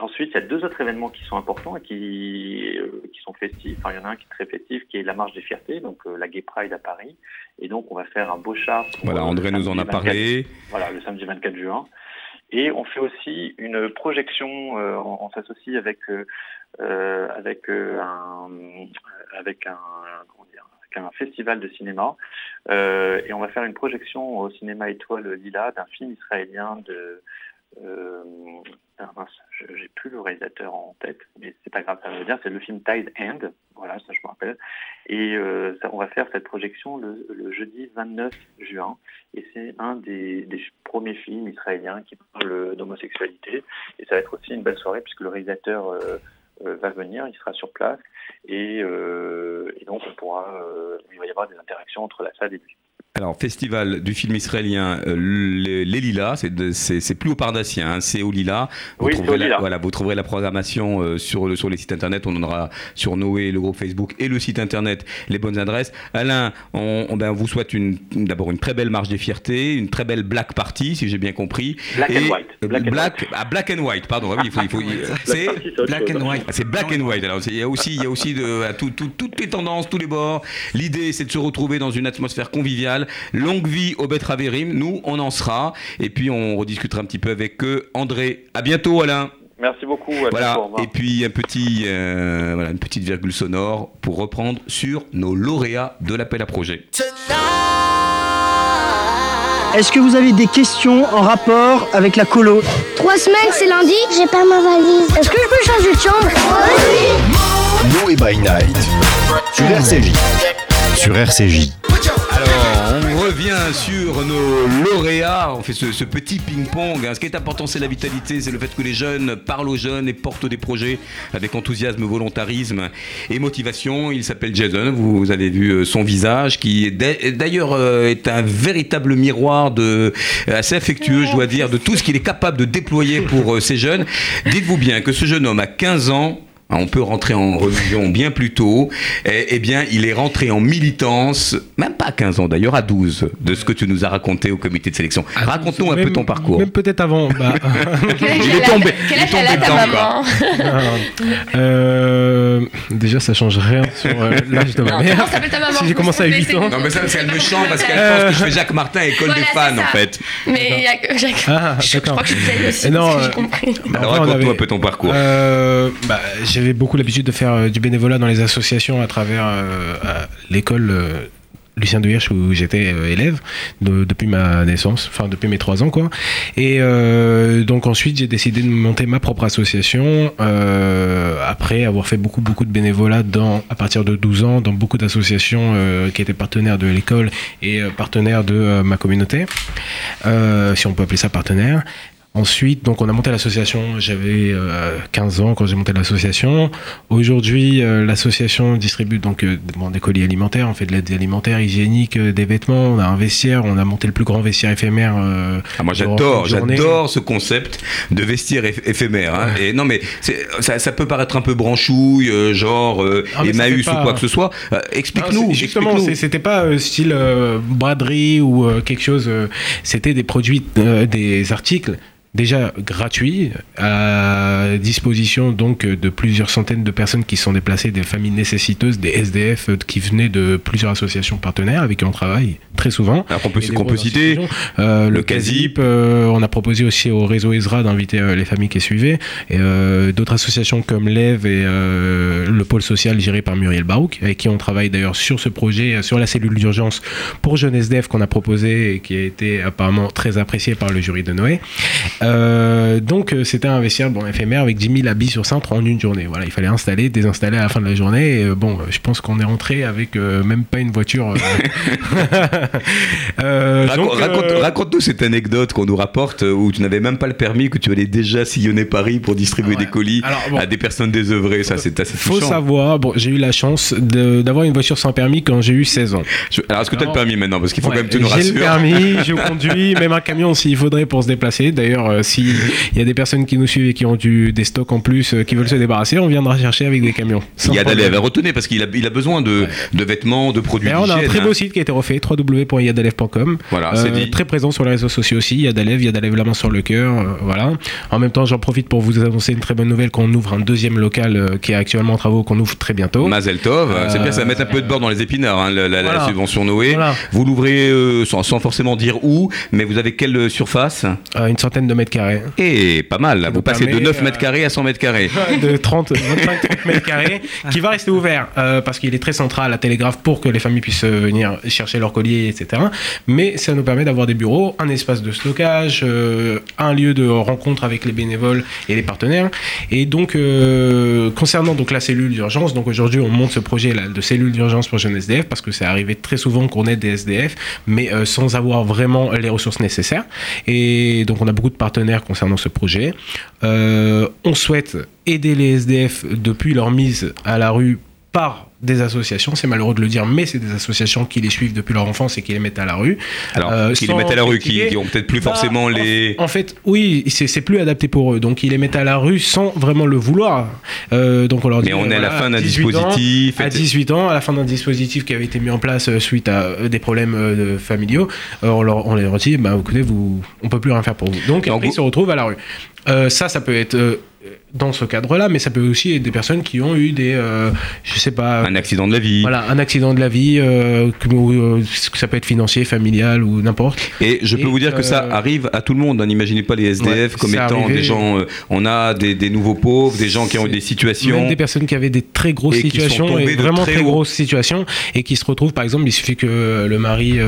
Ensuite, il y a deux autres événements qui sont importants et qui, euh, qui sont festifs. Enfin, il y en a un qui est très festif, qui est la Marche des Fiertés, donc euh, la Gay Pride à Paris. Et donc, on va faire un beau char. Pour, voilà, André nous en a 24, parlé. Voilà, le samedi 24 juin. Et on fait aussi une projection, euh, on, on s'associe avec, euh, avec, un, avec un, comment dire, un festival de cinéma euh, et on va faire une projection au cinéma Étoile Lila d'un film israélien de euh, ah mince, j'ai plus le réalisateur en tête, mais c'est pas grave, ça veut dire c'est le film Tide End, voilà, ça je me rappelle. Et euh, on va faire cette projection le, jeudi 29 juin, et c'est un des, premiers films israéliens qui parle d'homosexualité, et ça va être aussi une belle soirée puisque le réalisateur euh, euh, va venir, il sera sur place, et, euh, et donc on pourra, il va y avoir des interactions entre la salle et lui. Alors, festival du film israélien euh, Les, Lilas, c'est de- c'est c'est plus au Parnassien, hein, c'est au Lilas. Vous, Oui, c'est trouverez au la, Lilas. voilà, vous trouverez la programmation euh, sur, le, sur les sites internet. On en aura sur Noé, le groupe Facebook et le site internet les bonnes adresses. Alain, on, on- ben, vous souhaite une- d'abord une très belle marche des fiertés, une très belle black party, si j'ai bien compris. Black Et- and white. Black and Black- ah, black and white, pardon. oui, il faut, il faut- c'est Black and white. C'est black and white. Alors, il y a aussi, il y a aussi de, à tout- tout- toutes les tendances, tous les bords. L'idée, c'est de se retrouver dans une atmosphère conviviale. Longue vie au Betraverim. Nous, on en sera. Et puis, on rediscutera un petit peu avec eux. André, à bientôt, Alain. Merci beaucoup. à Voilà. bientôt. Et puis, un petit, euh, voilà, une petite virgule sonore pour reprendre sur nos lauréats de l'appel à projet. Est-ce que vous avez des questions en rapport avec la colo? Trois semaines, c'est lundi. J'ai pas ma valise. Est-ce que je peux changer de chambre? Noé by Night sur RCJ. Sur RCJ. Revient sur nos lauréats. On fait ce, petit ping-pong. hein. Ce qui est important, c'est la vitalité, c'est le fait que les jeunes parlent aux jeunes et portent des projets avec enthousiasme, volontarisme et motivation. Il s'appelle Jason. Vous, avez vu euh, son visage, qui d'ailleurs euh, est un véritable miroir de assez affectueux, je dois dire, de tout ce qu'il est capable de déployer pour euh, ces jeunes. Dites-vous bien que ce jeune homme a 15 ans. Hein, On peut rentrer en religion bien plus tôt. Eh, eh bien, il est rentré en militance, même pas à 15 ans d'ailleurs, à 12, de ce que tu nous as raconté au comité de sélection. Raconte-nous un peu ton parcours. Même peut-être avant. bah, Il est tombé- Quel âge elle a ta maman euh, déjà, ça change rien sur euh, l'âge de ma Non, mère. comment s'appelle ta maman? Si j'ai commencé à 8 ans. Non, mais ça, c'est le méchant parce qu'elle Euh, pense que je fais Jacques Martin, école Voilà, des fans, en fait. Mais il y a que Jacques. Ah, je, je crois que je suis aussi. Non, parce que euh, j'ai compris. Bah, raconte-nous un peu ton parcours. J'avais beaucoup l'habitude de faire euh, du bénévolat dans les associations à travers euh, l'école euh, Lucien de Hirsch où j'étais élève de- depuis ma naissance, enfin depuis mes trois ans quoi. Et donc ensuite j'ai décidé de monter ma propre association après avoir fait beaucoup beaucoup de bénévolat à partir de 12 ans dans beaucoup d'associations qui étaient partenaires de l'école et partenaires de ma communauté, si on peut appeler ça partenaire. Ensuite, donc on a monté l'association, j'avais euh, 15 ans quand j'ai monté l'association. Aujourd'hui, euh, l'association distribue donc euh, bon, des colis alimentaires, on fait de l'aide alimentaire, hygiénique, euh, des vêtements, on a un vestiaire, on a monté le plus grand vestiaire éphémère. euh, Ah, moi j'adore, j'adore ce concept de vestiaire éphémère. hein. Et non mais ça, ça peut paraître un peu branchouille, euh, genre euh, Ah, Emmaüs ou quoi que ce soit. Euh, explique-nous, Justement, c'était pas euh, style euh, braderie ou euh, quelque chose. euh, c'était des produits, euh, des articles déjà gratuits à disposition donc de plusieurs centaines de personnes qui sont déplacées, des familles nécessiteuses, des SDF euh, qui venaient de plusieurs associations partenaires avec qui on travaille très souvent. Alors peut, peut citer institutions. Euh, le le CASIP. Euh, on a proposé aussi au réseau Ezra d'inviter euh, les familles qui suivaient, et euh, d'autres associations comme l'EV et euh, le pôle social géré par Muriel Barouk, avec qui on travaille d'ailleurs sur ce projet, sur la cellule d'urgence pour jeunes SDF qu'on a proposé et qui a été apparemment très apprécié par le jury de Noé. Euh, donc euh, c'était un vestiaire bon, éphémère avec 10 000 habits sur cintre en une journée. Voilà, il fallait installer, désinstaller à la fin de la journée. Et, euh, bon, je pense qu'on est rentré avec euh, même pas une voiture. euh. Raconte- donc, raconte- Raconte-nous cette anecdote qu'on nous rapporte où tu n'avais même pas le permis, que tu allais déjà sillonner Paris pour distribuer des colis Alors, bon. à des personnes désœuvrées. Ça, c'est assez faut touchant. savoir, bon, j'ai eu la chance d'avoir une voiture sans permis quand j'ai eu 16 ans. Je- Alors, est-ce que tu as le permis maintenant? Parce qu'il faut Ouais, quand même que tu nous J'ai rassures. le permis, je conduis, même un camion s'il faudrait pour se déplacer. D'ailleurs, euh, s'il y a des personnes qui nous suivent et qui ont du, des stocks en plus, euh, qui veulent se débarrasser, on viendra chercher avec des camions. Il y a problème. Dalev, retenez parce qu'il a, il a besoin de, de vêtements, de produits on a un très beau hein. site qui a été refait, www.yadalev.com. Voilà, c'est dit. Euh, Très présent sur les réseaux sociaux aussi. Yadalev, Yadalev la main sur le cœur. euh, voilà. En même temps, j'en profite pour vous annoncer une très bonne nouvelle qu'on ouvre un deuxième local euh, qui est actuellement en travaux, qu'on ouvre très bientôt. Mazel Tov, Euh, c'est bien, ça va mettre un peu de beurre dans les épinards, hein, la, la- la Voilà. subvention Noé. Voilà. Vous l'ouvrez euh, sans, sans forcément dire où, mais vous avez quelle euh, surface? Euh, une centaine de mètres carrés. Et pas mal, là. vous passez de permet, 9 mètres carrés à 100 mètres carrés. de 30, 25-30 mètres carrés, qui va rester ouvert euh, parce qu'il est très central à Télégraphe pour que les familles puissent euh, venir chercher leurs colis, etc. Mais ça nous permet d'avoir des bureaux, un espace de stockage, euh, un lieu de rencontre avec les bénévoles et les partenaires. Et donc, euh, concernant donc la cellule d'urgence, donc aujourd'hui on monte ce projet là, de cellule d'urgence pour jeunes SDF parce que c'est arrivé très souvent qu'on ait des SDF, mais euh, sans avoir vraiment les ressources nécessaires. Et donc on a beaucoup de partenaires concernant ce projet. Euh, on souhaite aider les SDF depuis leur mise à la rue par des associations, c'est malheureux de le dire, mais c'est des associations qui les suivent depuis leur enfance et qui les mettent à la rue. Alors, Euh, qui les mettent à la rue, qui, qui ont peut-être plus Bah, forcément en- les. En fait, oui, c'est plus adapté pour eux. Donc, ils les mettent à la rue sans vraiment le vouloir. Euh, donc, on leur dit. Mais on est à la fin d'un 18 ans, dispositif. à 18 ans, à la fin d'un dispositif qui avait été mis en place euh, suite à euh, des problèmes euh, familiaux, on, leur, on leur dit bah, écoutez, vous, on peut plus rien faire pour vous. Donc, après, ils se retrouvent à la rue. Ça, ça peut être. Dans ce cadre-là, mais ça peut aussi être des personnes qui ont eu des, euh, je sais pas, Un accident de la vie. voilà, un accident de la vie, euh, que, euh, ça peut être financier, familial ou n'importe. Et je peux Et, vous dire que ça euh, arrive à tout le monde. hein. N'imaginez pas les SDF Ouais, comme étant arrivé. des gens. on a des, des nouveaux pauvres, des gens qui ont eu des situations. Même des personnes qui avaient des très grosses Et situations, et vraiment très très, grosses situations, et qui se retrouvent, par exemple, il suffit que le mari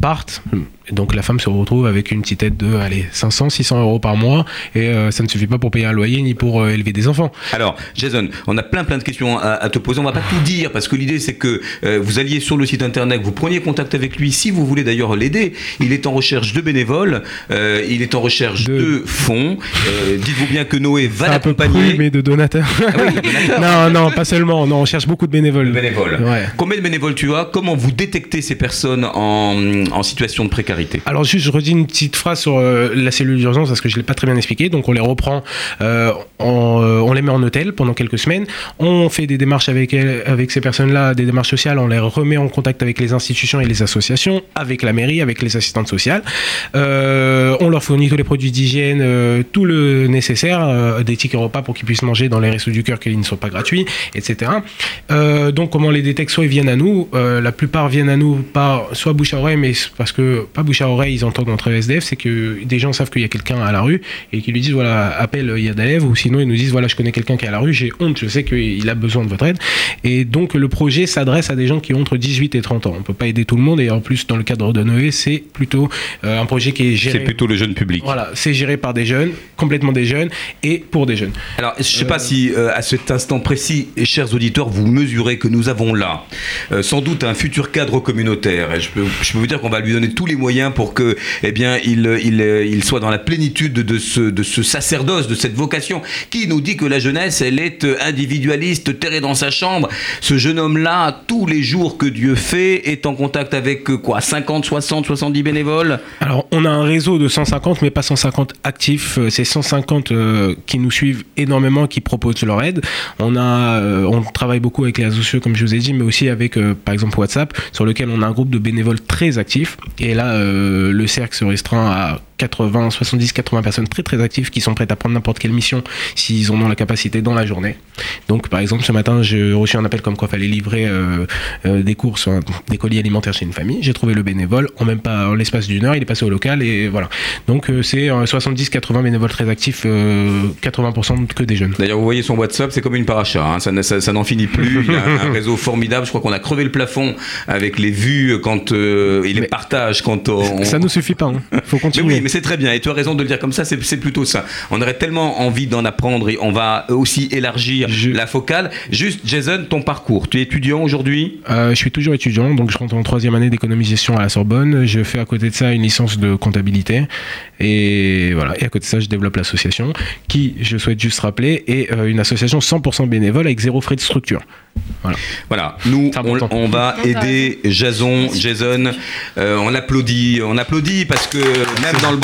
parte, donc la femme se retrouve avec une petite aide de allez, 500, 600 euros par mois, et ça ne suffit pas pour payer un loyer ni pour euh, élever des enfants. Alors, Jason, on a plein plein de questions à, à te poser. On va pas tout dire parce que l'idée c'est que euh, vous alliez sur le site internet, vous preniez contact avec lui si vous voulez d'ailleurs l'aider. Il est en recherche de bénévoles, euh, il est en recherche de, fonds. Euh, Dites-vous bien que Noé va l'accompagner. mais de donateurs. Ah oui, non, non, pas seulement. Non, on cherche beaucoup de bénévoles. Bénévoles. Ouais. Combien de bénévoles tu as? Comment vous détectez ces personnes en, en situation de précarité? Alors juste, je redis une petite phrase sur la cellule d'urgence parce que je l'ai pas très bien expliqué. Donc on les reprend, euh, euh, on les met en hôtel pendant quelques semaines. On fait des démarches avec avec ces personnes-là, des démarches sociales. On les remet en contact avec les institutions et les associations, avec la mairie, avec les assistantes sociales. Euh, on leur fournit tous les produits d'hygiène, euh, tout le nécessaire, des tickets repas pour qu'ils puissent manger dans les restos du cœur qui ne sont pas gratuits, etc. Donc comment les détecte Soit ils viennent à nous, la plupart viennent à nous par soit bouche à oreille, mais parce que pas bouche à oreille, ils entendent entre SDF, c'est que des gens savent qu'il y a quelqu'un à la rue et qui lui disent voilà appelle il y a d'élèves ou sinon ils nous disent voilà je connais quelqu'un qui est à la rue, j'ai honte, je sais qu'il a besoin de votre aide. Et donc le projet s'adresse à des gens qui ont entre 18 et 30 ans. On peut pas aider tout le monde et en plus dans le cadre de Noé c'est plutôt euh, un projet qui est géré. C'est plutôt le jeune public. Voilà, c'est géré par des jeunes, complètement des jeunes et pour des jeunes. Alors, je ne sais pas si euh, à cet instant précis, chers auditeurs, vous mesurez que nous avons là euh, sans doute un futur cadre communautaire. Et je, peux, je peux vous dire qu'on va lui donner tous les moyens pour que, eh bien, il, il, il soit dans la plénitude de ce, de ce sacerdoce, de cette vocation. Qui nous dit que la jeunesse, elle est euh, individualiste, terrée dans sa chambre Ce jeune homme-là, tous les jours que Dieu fait, est en contact avec euh, quoi 50, 60, 70 bénévoles? Alors, on a un réseau de 150, mais pas 150 actifs. Euh, C'est 150 euh, qui nous suivent énormément, qui proposent leur aide. On a, on travaille beaucoup avec les réseaux sociaux, comme je vous ai dit, mais aussi avec, par exemple, WhatsApp, sur lequel on a un groupe de bénévoles très actifs. Et là, le cercle se restreint à 80, 70, 80 personnes très très actives qui sont prêtes à prendre n'importe quelle mission s'ils en ont la capacité dans la journée. Donc, par exemple, ce matin, j'ai reçu un appel comme quoi il fallait livrer euh, euh, des courses, hein, des colis alimentaires chez une famille. J'ai trouvé le bénévole en même pas en l'espace d'une heure, il est passé au local et voilà. Donc, euh, c'est euh, 70-80 bénévoles très actifs, euh, 80% que des jeunes. D'ailleurs, vous voyez son WhatsApp, c'est comme une paracha, hein. ça, ne- ça- ça n'en finit plus. Il a un, un réseau formidable. Je crois qu'on a crevé le plafond avec les vues quand et les partages quand on. Ça nous suffit pas, hein. faut Mais continuer. oui, mais c'est très bien. Et tu as raison de le dire comme ça. C'est c'est plutôt ça. On aurait tellement envie d'en apprendre et on va aussi élargir la focale. Juste, Jason, ton parcours. Tu es étudiant aujourd'hui? Euh, je suis toujours étudiant, donc je rentre en troisième année d'économie-gestion à la Sorbonne. Je fais à côté de ça une licence de comptabilité. Et voilà. Et à côté de ça, je développe l'association, qui, je souhaite juste rappeler, est euh, une association 100% bénévole avec zéro frais de structure. Voilà. Voilà, nous, on, on va aider Jason, Jason. Euh, on applaudit, on applaudit parce que même dans le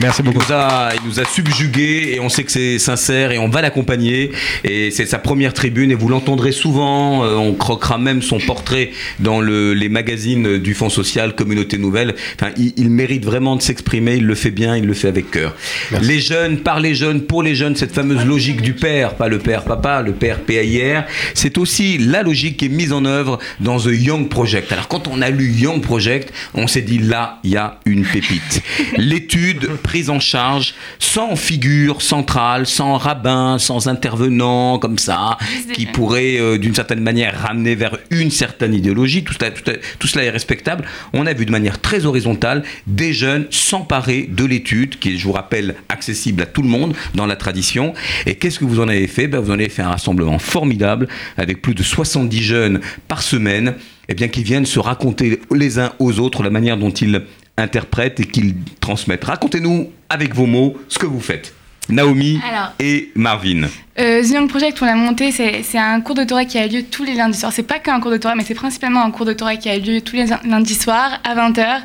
Merci il, nous a, il nous a subjugué et on sait que c'est sincère et on va l'accompagner. Et c'est sa première tribune et vous l'entendrez souvent. euh, on croquera même son portrait dans le- les magazines du Fonds social, Communauté Nouvelle. Enfin, il, il mérite vraiment de s'exprimer. Il le fait bien, il le fait avec cœur. Les jeunes, par les jeunes, pour les jeunes, cette fameuse logique du père, pas le père papa, le père PAIR, c'est aussi la logique qui est mise en œuvre dans The Young Project. Alors quand on a lu Young Project, on s'est dit là, il y a une pépite. L'étude prise en charge sans figure centrale, sans rabbin, sans intervenant comme ça, qui pourrait euh, d'une certaine manière ramener vers une certaine idéologie. Tout cela, tout, tout cela est respectable. On a vu de manière très horizontale des jeunes s'emparer de l'étude, qui est, je vous rappelle, accessible à tout le monde dans la tradition. Et qu'est-ce que vous en avez fait? Ben, Vous en avez fait un rassemblement formidable avec plus de 70 jeunes par semaine eh bien, qui viennent se raconter les uns aux autres la manière dont ils interprètent et qu'ils transmettent. Racontez-nous avec vos mots ce que vous faites. Naomi Alors. et Marvin. Euh, The Young Project, on l'a monté, c'est un cours de Torah qui a lieu tous les lundis soirs. C'est pas qu'un cours de Torah, mais c'est principalement un cours de Torah qui a lieu tous les lundis soirs à 20h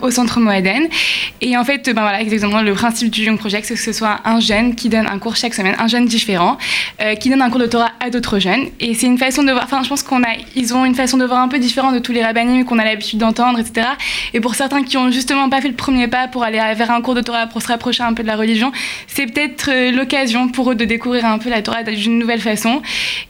au centre Moaden. Et en fait, ben voilà, exactement, le principe du Young Project, c'est que ce soit un jeune qui donne un cours chaque semaine, un jeune différent, euh, qui donne un cours de Torah à d'autres jeunes. Et c'est une façon de voir, enfin, je pense qu'on a, ils ont une façon de voir un peu différente de tous les rabbinim qu'on a l'habitude d'entendre, etc. Et pour certains qui ont justement pas fait le premier pas pour aller vers un cours de Torah, pour se rapprocher un peu de la religion, c'est peut-être euh, l'occasion pour eux de découvrir un peu la Torah d'une nouvelle façon.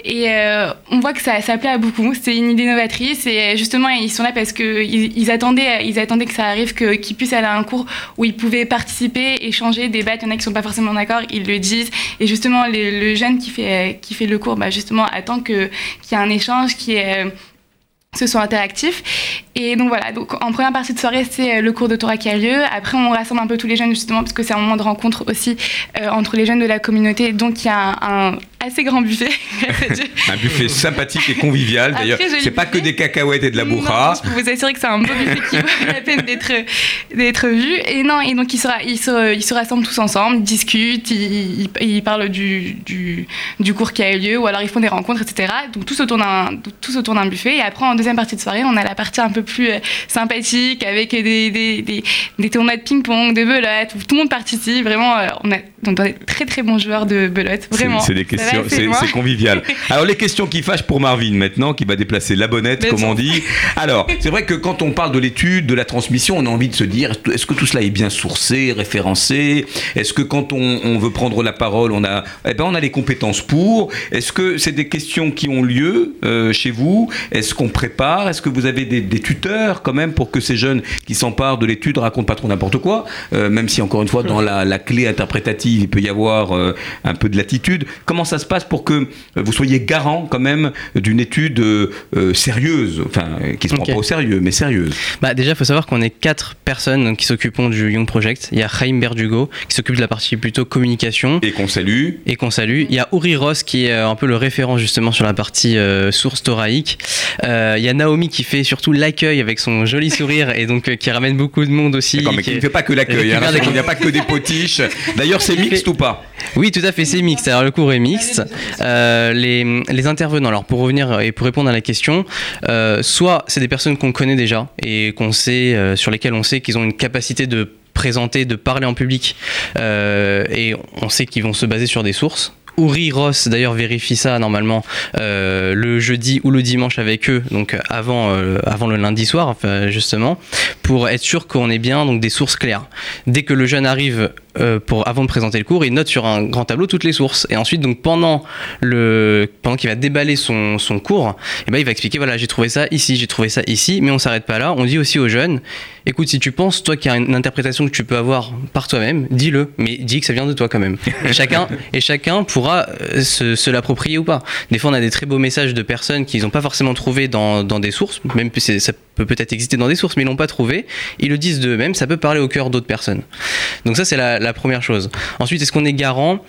Et euh, on voit que ça, ça plaît à beaucoup. C'est une idée novatrice et justement ils sont là parce que ils, attendaient, ils attendaient que ça arrive, qu'ils puissent aller à un cours où ils pouvaient participer, échanger, débattre. Il y en a qui sont pas forcément d'accord, ils le disent. Et justement le jeune qui fait qui fait le cours, bah, justement attend qu'il y ait un échange, qui est ce soit interactif. Et donc voilà, donc en première partie de soirée, c'est euh, le cours de Torah qui a lieu. Après, on rassemble un peu tous les jeunes justement parce que c'est un moment de rencontre aussi euh, entre les jeunes de la communauté. Donc il y a un assez grand buffet. Un buffet sympathique et convivial. D'ailleurs, c'est pas que des cacahuètes et de la bourra. Je peux vous assurer que c'est un beau buffet qui vaut la peine d'être vu. Et non, et donc ils se, ra- ils se, ils se rassemblent tous ensemble, discutent, ils, parlent du, du, du cours qui a eu lieu, ou alors ils font des rencontres, etc. Donc d'un tous autour d'un buffet. Et après, en deuxième partie de soirée, on a la partie un peu plus euh, sympathique avec des, des, des, des tournois de ping-pong, de belote, où tout le monde participe. Vraiment, euh, on a donc, des très très bons joueurs de belote. Vraiment. C'est des questions, c'est convivial. Alors les questions qui fâchent pour Marvin maintenant, qui va déplacer la bonnette, comme on dit. Alors c'est vrai que quand on parle de l'étude, de la transmission, on a envie de se dire est-ce que tout cela est bien sourcé, référencé? Est-ce que quand on, on veut prendre la parole, on a, eh ben on a les compétences pour? Est-ce que c'est des questions qui ont lieu euh, chez vous? Est-ce qu'on prépare? Est-ce que vous avez des, des tuteurs quand même pour que ces jeunes qui s'emparent de l'étude racontent pas trop n'importe quoi? Euh, Même si encore une fois dans la, la clé interprétative il peut y avoir euh, un peu de latitude. Comment ça se passe pour que euh, vous soyez garant quand même d'une étude euh, sérieuse, enfin qui se prend Ok. pas au sérieux, mais sérieuse Bah déjà, il faut savoir qu'on est quatre personnes donc, qui s'occupent du Young Project. Il y a Chaim Berdugo qui s'occupe de la partie plutôt communication. Et qu'on salue. Et qu'on salue. Il y a Uri Ross qui est un peu le référent justement sur la partie source thoraïque. Il y a Naomi qui fait surtout l'accueil avec son joli sourire et donc qui ramène beaucoup de monde aussi. D'accord, mais qui ne fait pas que l'accueil. hein, il n'y a pas que des potiches. D'ailleurs, c'est mixte ou pas Oui, tout à fait, c'est mixte. Alors le cours est mixte. Euh, les, les intervenants, alors pour revenir et pour répondre à la question, euh, soit c'est des personnes qu'on connaît déjà et qu'on sait, euh, sur lesquelles on sait qu'ils ont une capacité de présenter, de parler en public, euh, et on sait qu'ils vont se baser sur des sources. Uri Ross d'ailleurs vérifie ça normalement euh, le jeudi ou le dimanche avec eux, donc avant, euh, avant le lundi soir, enfin, justement, pour être sûr qu'on ait bien donc des sources claires. Dès que le jeune arrive euh, pour, avant de présenter le cours, il note sur un grand tableau toutes les sources. Et ensuite, donc pendant, le, pendant qu'il va déballer son, son cours, eh ben, il va expliquer voilà, j'ai trouvé ça ici, j'ai trouvé ça ici, mais on s'arrête pas là. On dit aussi aux jeunes écoute, si tu penses, toi, qu'il y a une interprétation que tu peux avoir par toi-même, dis-le, mais dis que ça vient de toi quand même. Et chacun, et chacun euh, se, l'approprier ou pas. Des fois, on a des très beaux messages de personnes qu'ils n'ont pas forcément trouvé dans, dans des sources, même ça peut peut-être exister dans des sources, mais ils l'ont pas trouvé. Ils le disent d'eux-mêmes, ça peut parler au cœur d'autres personnes. Donc ça, c'est la première chose. Ensuite, est-ce qu'on est garant?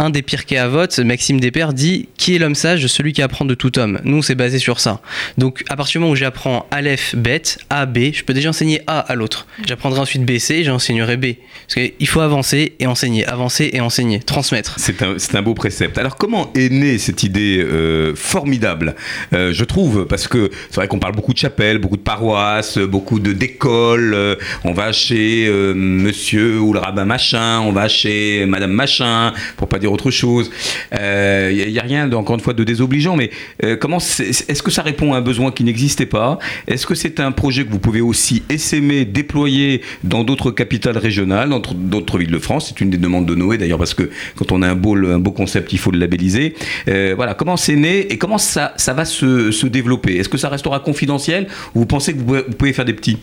Un des pires à vote, Maxime Despères, dit Qui est l'homme sage? Celui qui apprend de tout homme. Nous, c'est basé sur ça. Donc, à partir du moment où j'apprends Aleph, Bet, A, B, je peux déjà enseigner A à l'autre. J'apprendrai ensuite B, C, j'enseignerai B. Parce qu'il faut avancer et enseigner, avancer et enseigner, transmettre. C'est un, beau précepte. Alors comment est née cette idée euh, formidable Euh, Je trouve, parce que c'est vrai qu'on parle beaucoup de chapelles, beaucoup de paroisses, beaucoup d'écoles. euh, on va chez monsieur ou le rabbin machin, on va chez madame machin, pour pas dire autre chose. Il n'y a, rien, encore une fois, de désobligeant, mais euh, comment est-ce que ça répond à un besoin qui n'existait pas? Est-ce que c'est un projet que vous pouvez aussi essaimer, déployer dans d'autres capitales régionales, dans d'autres villes de France? C'est une des demandes de Noé d'ailleurs, parce que quand on a un beau, un beau concept, il faut le labelliser. Euh, voilà, comment c'est né et comment ça, ça va se, se développer? Est-ce que ça restera confidentiel ou vous pensez que vous pouvez, faire des petits?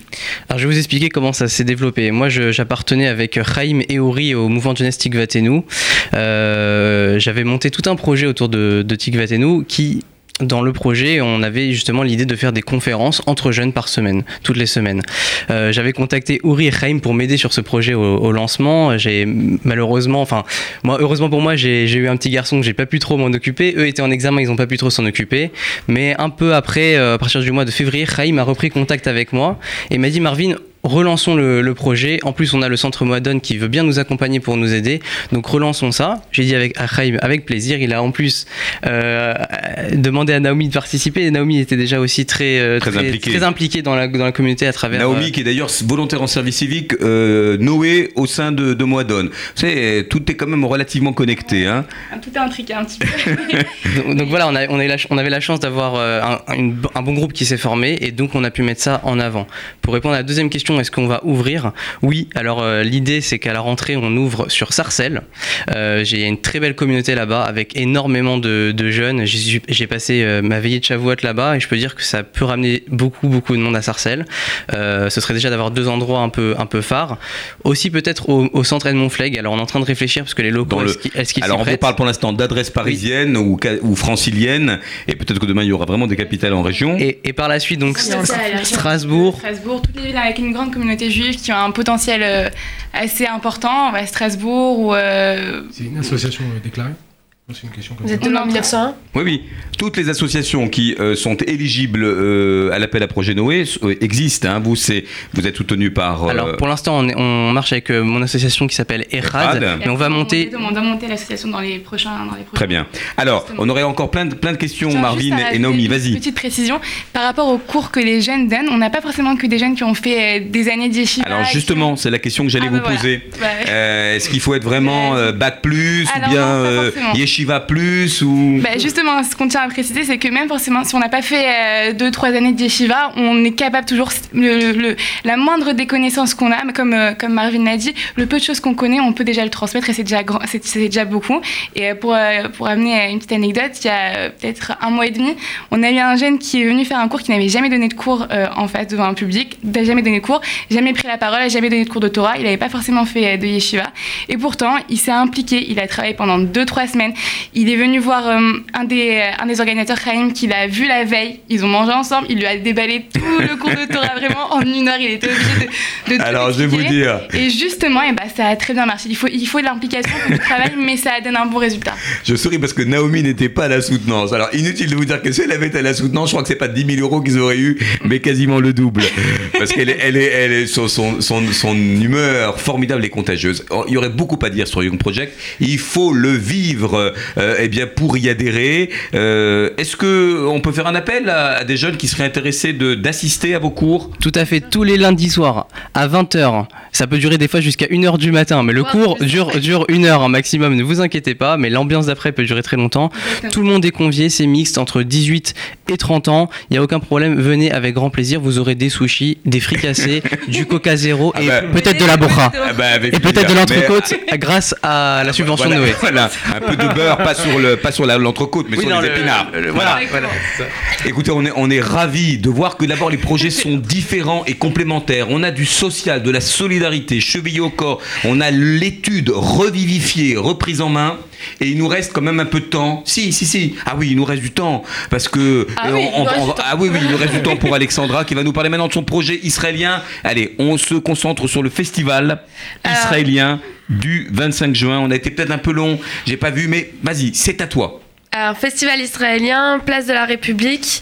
Alors, je vais vous expliquer comment ça s'est développé. Moi, j'appartenais avec Chaim et Ori au mouvement jeunesse Tikvatenu. Euh, J'avais monté tout un projet autour de, de Tikvatenu qui dans le projet, on avait justement l'idée de faire des conférences entre jeunes par semaine, toutes les semaines. Euh, J'avais contacté Uri et Chaim pour m'aider sur ce projet au, lancement. J'ai malheureusement, enfin, moi, heureusement pour moi, j'ai j'ai eu un petit garçon que j'ai pas pu trop m'en occuper. Eux étaient en examen, ils ont pas pu trop s'en occuper. Mais un peu après, euh, à partir du mois de février, Chaim a repris contact avec moi et m'a dit Marvin, relançons le, le projet. En plus, on a le centre Moadone qui veut bien nous accompagner pour nous aider. Donc relançons ça. J'ai dit avec Achaim avec plaisir. Il a en plus euh, demandé à Naomi de participer. Et Naomi était déjà aussi très, euh, Très impliquée. très impliquée dans la, dans la communauté à travers. Naomi, euh, qui est d'ailleurs volontaire en service civique, euh, Noé au sein de, de Moadone. Vous savez, tout est quand même relativement connecté. Hein. Tout est intriqué un petit peu. donc, donc voilà, on, a, on, a eu la ch- on avait la chance d'avoir un bon groupe qui s'est formé et donc on a pu mettre ça en avant. Pour répondre à la deuxième question, est-ce qu'on va ouvrir? Oui, alors euh, l'idée c'est qu'à la rentrée on ouvre sur Sarcelles. Euh, J'ai une très belle communauté là-bas avec énormément de, de jeunes. J'ai passé euh, ma veillée de Shavuot là-bas et je peux dire que ça peut ramener beaucoup beaucoup de monde à Sarcelles. Euh, ce serait déjà d'avoir deux endroits un peu, un peu phares. Aussi peut-être au, au centre Edmond Flegg. Alors on est en train de réfléchir parce que les locaux, le- est-ce qu'ils Alors on vous parle pour l'instant d'adresse parisienne ou, ca- ou francilienne, et peut-être que demain il y aura vraiment des capitales en région. Et, et par la suite, donc Strasbourg, Strasbourg, toutes les villes avec une grande communauté juive qui ont un potentiel euh, assez important. Ouais, Strasbourg ou. euh, C'est une association euh, déclarée C'est une question comme Vous ça. êtes de l'an 1901 Oui, oui. Toutes les associations qui euh, sont éligibles euh, à l'appel à projet Noé euh, existent. hein. Vous, c'est, vous êtes soutenu par. euh, Alors pour l'instant, on, marche avec euh, mon association qui s'appelle ERAD, ERAD. mais on va monter. On doit monter l'association dans les prochains. Dans les prochains Très bien. Alors, on aurait encore plein de, plein de questions, Marvin juste à et Naomi. une Vas-y. Petite précision par rapport aux cours que les jeunes donnent. On n'a pas forcément que des jeunes qui ont fait euh, des années d'yeshiva. Alors justement, c'est la question que j'allais Ah, vous bah poser. Ouais. Euh, est-ce qu'il faut être vraiment euh, bac plus Alors ou bien non, euh, yeshiva plus ou Bah, justement, ce qu'on tient à préciser, c'est que même forcément, si on n'a pas fait 2-3 années de yeshiva, on est capable toujours, le, le- la moindre des connaissances qu'on a, comme, euh, comme Marvin l'a dit, le peu de choses qu'on connaît, on peut déjà le transmettre et c'est déjà, grand- c'est, c'est déjà beaucoup. Et euh, pour, euh, pour amener une petite anecdote, il y a euh, peut-être un mois et demi, on a eu un jeune qui est venu faire un cours qui n'avait jamais donné de cours euh, en face devant un public, n'a jamais donné de cours, jamais pris la parole, jamais donné de cours de Torah, il n'avait pas forcément fait euh, de yeshiva. Et pourtant, il s'est impliqué, il a travaillé pendant 2-3 semaines. Il est venu voir euh, un, des, un des organisateurs, Chaim, qu'il a vu la veille. Ils ont mangé ensemble, il lui a déballé tout le cours de Torah vraiment en une heure. Il était obligé de, de tout Alors, je vais vous dire. Et justement, et bah, ça a très bien marché. Il faut, il faut de l'implication, il faut du travail, mais ça donne un bon résultat. Je souris parce que Naomi n'était pas à la soutenance. Alors, inutile de vous dire que si elle avait été à la soutenance, je crois que c'est pas 10 000 euros qu'ils auraient eu, mais quasiment le double. Parce qu'elle est, elle est, elle est, son, son, son, son humeur formidable et contagieuse. Il y aurait beaucoup à dire sur Young Project. Il faut le vivre, euh, eh bien, pour y adhérer. Euh, Est-ce que on peut faire un appel à, à des jeunes qui seraient intéressés de- d'assister à vos cours? Tout à fait, tous les lundis soirs à 20h. Ça peut durer des fois jusqu'à 1h du matin, mais le cours dure, dure une heure un maximum, ne vous inquiétez pas, mais l'ambiance d'après peut durer très longtemps. Tout le monde est convié, c'est mixte entre 18 et 30 ans, il n'y a aucun problème, venez avec grand plaisir, vous aurez des sushis, des fricassés, du coca zéro et peut-être de la bocha. Ah bah, et peut-être de l'entrecôte grâce à la subvention voilà. Voilà, un peu de beurre, pas sur le, pas sur l'entrecôte, mais Oui, sur non, les le- épinards. le- voilà. voilà, Écoutez, on est, on est ravis de voir que d'abord les projets sont différents et complémentaires. On a du social, de la solidarité, chevillé au corps. On a l'étude revivifiée, reprise en main. Et il nous reste quand même un peu de temps. Si, si, si. Ah oui, il nous reste du temps. Parce que. Ah euh, oui, il nous reste du temps. ah oui, oui, il nous reste du temps pour Alexandra qui va nous parler maintenant de son projet israélien. Allez, on se concentre sur le festival israélien du 25 juin. On a été peut-être un peu long, j'ai pas vu, mais vas-y, c'est à toi. Alors, festival israélien, place de la République,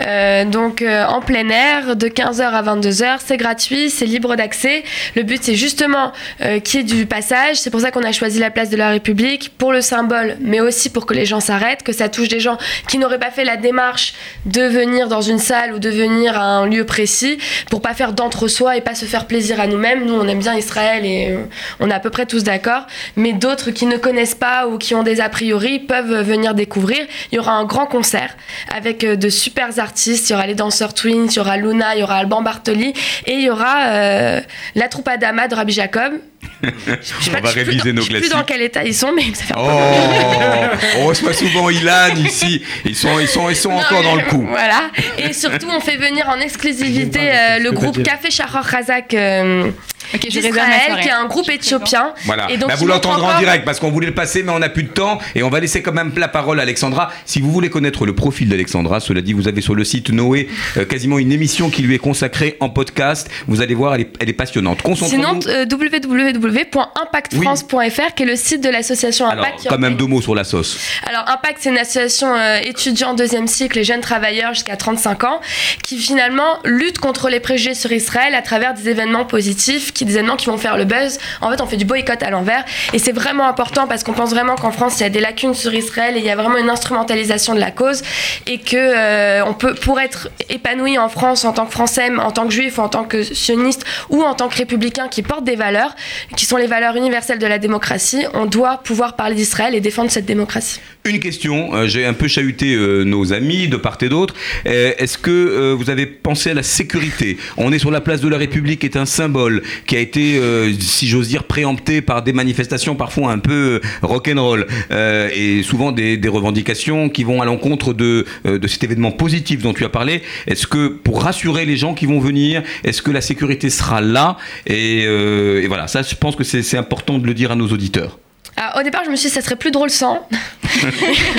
euh, donc euh, en plein air, de 15h à 22h, c'est gratuit, c'est libre d'accès. Le but, c'est justement euh, qu'il y ait du passage. C'est pour ça qu'on a choisi la place de la République, pour le symbole, mais aussi pour que les gens s'arrêtent, que ça touche des gens qui n'auraient pas fait la démarche de venir dans une salle ou de venir à un lieu précis, pour pas faire d'entre-soi et pas se faire plaisir à nous-mêmes. Nous, on aime bien Israël et euh, on est à peu près tous d'accord. Mais d'autres qui ne connaissent pas ou qui ont des a priori peuvent venir découvrir. Il y aura un grand concert avec euh, de super artistes. Il y aura les danseurs Twins, il y aura Luna, il y aura Alban Bartoli et il y aura euh, la troupe Adama de Rabbi Jacob. Je sais pas- On va je plus réviser dans- nos Je sais plus classiques. dans quel état ils sont, mais ça fait un peu Oh, on reçoit souvent Ilan ici. Ils sont, ils sont, ils sont encore dans le coup. Voilà. Et surtout, on fait venir en exclusivité euh, le groupe Café Shahar Razak. euh, je d'Israël, qui est un groupe éthiopien. Voilà. Et donc, Bah, vous l'entendrez en direct parce qu'on voulait le passer, mais on n'a plus de temps. Et on va laisser quand même la parole à Alexandra. Si vous voulez connaître le profil d'Alexandra, cela dit, vous avez sur le site Noé euh, quasiment une émission qui lui est consacrée en podcast. Vous allez voir, elle est, elle est passionnante. Sinon, euh, www.impactfrance.fr, qui est le site de l'association Alors, Impact. qui quand même deux mots sur la sauce. Alors, Impact, c'est une association euh, étudiant deuxième cycle et jeunes travailleurs jusqu'à 35 ans qui finalement lutte contre les préjugés sur Israël à travers des événements positifs, qui, des événements qui vont faire le buzz. En fait, on fait du boycott à l'envers et c'est vraiment important parce qu'on pense vraiment qu'en France, il y a des lacunes sur Israël et il y a vraiment une instrumentalisation de la cause et que euh, on peut, pour être épanoui en France en tant que Français, en tant que Juif ou en tant que sioniste ou en tant que républicain qui porte des valeurs, qui sont les valeurs universelles de la démocratie, on doit pouvoir parler d'Israël et défendre cette démocratie. Une question, euh, j'ai un peu chahuté euh, nos amis de part et d'autre. Est-ce que vous avez pensé à la sécurité? On est sur la place de la République, qui est un symbole qui a été, si j'ose dire, préempté par des manifestations parfois un peu rock'n'roll et souvent des, des revendications qui vont à l'encontre de, euh, de cet événement positif dont tu as parlé. Est-ce que pour rassurer les gens qui vont venir, est-ce que la sécurité sera là? Et, euh, et voilà, ça, je pense que c'est important de le dire à nos auditeurs. Alors, au départ, je me suis dit, ça serait plus drôle sans.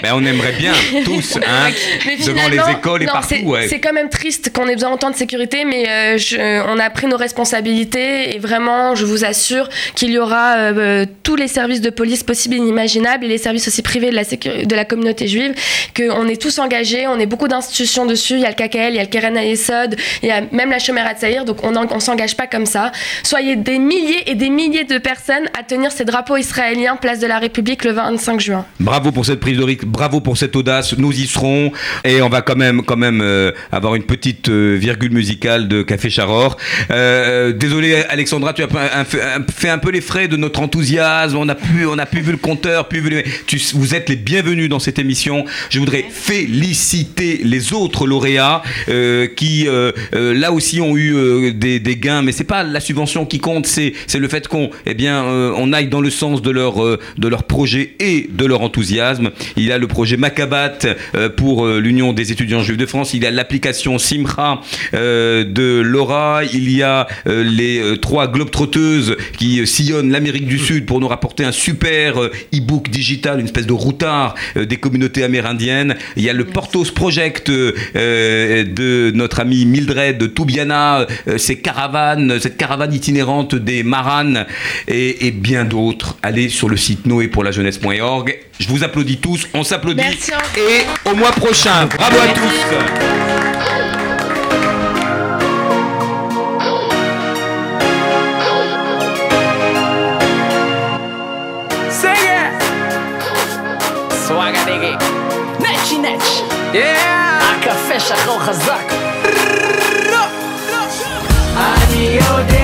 Ben, on aimerait bien tous, hein, Mais devant les écoles et partout. c'est- ouais. Quand même triste qu'on ait besoin autant de sécurité, mais euh, je- on a pris nos responsabilités et vraiment, je vous assure qu'il y aura euh, tous les services de police possibles et inimaginables et les services aussi privés de la, de la communauté juive, qu'on est tous engagés, on est beaucoup d'institutions dessus, il y a le KKL, il y a le Keren Ayesod, il y a même la Shomer Hatzair, donc on on s'engage pas comme ça. Soyez des milliers et des milliers de personnes à tenir ces drapeaux israéliens place de la République le 25 juin. Bravo pour cette prise de risque, bravo pour cette audace. Nous y serons et on va quand même, quand même euh, avoir une petite euh, virgule musicale de Café Charor. Euh, désolé Alexandra, tu as fait un, peu les frais de notre enthousiasme. On a pu, on a pu vu le compteur, pu vu les- tu, vous êtes les bienvenus dans cette émission. Je voudrais féliciter les autres lauréats euh, qui euh, euh, là aussi ont eu euh, des, gains, mais c'est pas la subvention qui compte, c'est le fait qu'on eh bien euh, aille dans le sens de leur euh, de leur projet et de leur enthousiasme. Il y a le projet Macabat euh, pour euh, l'Union des étudiants juifs de France. Il y a l'application Simra euh, de Laura. Il y a les trois globetrotteuses qui sillonnent l'Amérique du Sud pour nous rapporter un super e-book digital, une espèce de routard des communautés amérindiennes. Il y a le Portos Project de notre ami Mildred Toubiana, euh, ces caravanes, cette caravane itinérante des Maranes et, et bien d'autres. Allez sur le site noépourlajeunesse.org. Je vous applaudis tous, on s'applaudit. Merci. Et au mois prochain. Bravo à tous. Sing it! סוואגה דיגי. נצ'י נצ'. הקפה שחור חזק. אני יודע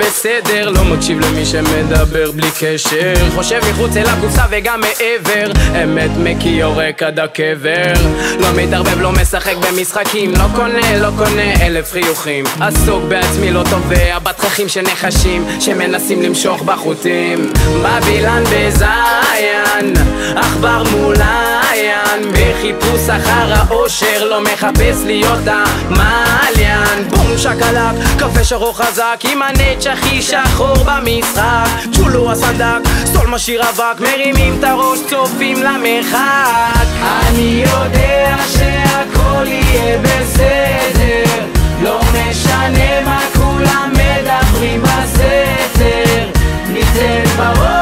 בסדר לא מקשיב למי שמדבר בלי קשר. חושב מחוץ אל הקופסה וגם מעבר. אמת מקי יורק עד הקבר. לא מתערבב, לא משחק במשחקים. לא קונה, לא קונה אלף חיוכים. עסוק בעצמי, לא תובע בתככים של נחשים שמנסים למשוך בחוטים. בבילן בזיין עכבר מול העין בחיפוש אחר האושר לא מחפש להיות המעליין. בום שקלק, קפה שחור חזק עם הנץ' הכי שחור במשחק. צ'ולו הסנדק, סול משאיר אבק מרימים את הראש, צופים למרחק. אני יודע שהכל יהיה בסדר לא משנה מה כולם מדברים בסתר. ניתן בראש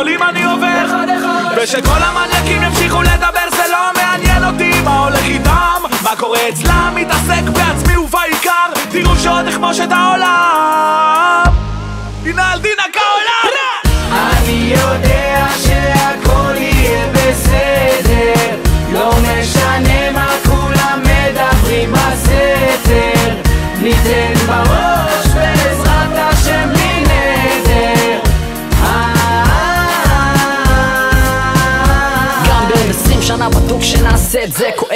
גדולים אני עובר. ושכל המניאקים ימשיכו לדבר זה לא מעניין אותי מה הולך איתם. מה קורה אצלם מתעסק בעצמי ובעיקר. תראו שעוד אכמוש את העולם. דינה על דינה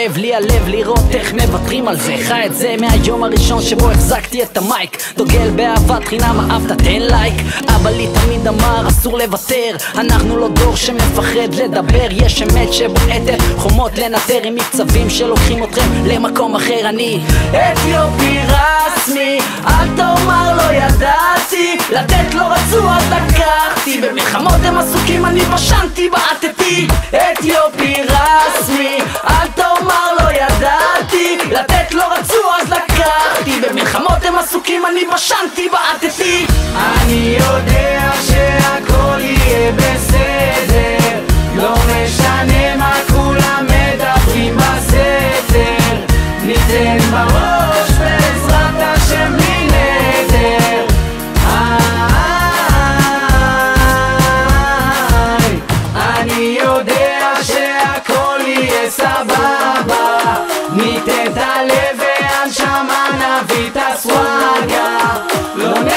כואב לי הלב לראות איך מוותרים על זה. חי את זה מהיום הראשון שבו החזקתי את המייק. דוגל באהבת חינם אהבת תן לייק. אבא לי תמיד אמר אסור לוותר. אנחנו לא דור שמפחד לדבר. יש אמת שבועטת חומות לנטר עם מקצבים שלוקחים אתכם למקום אחר. אני אתיופי רסמי אל תאמר לא ידעתי לתת לא רצו אז לקחתי במלחמות הם עסוקים אני בשנתי בעטתי. אתיופי רסמי אל תאמר לא ידעתי. לתת לא רצו אז לקחתי. במלחמות הם עסוקים אני בשנתי בעטתי. אני יודע שהכל יהיה בסדר לא משנה מה את הלב והנשמה נביא את הסוואגה. לא נ...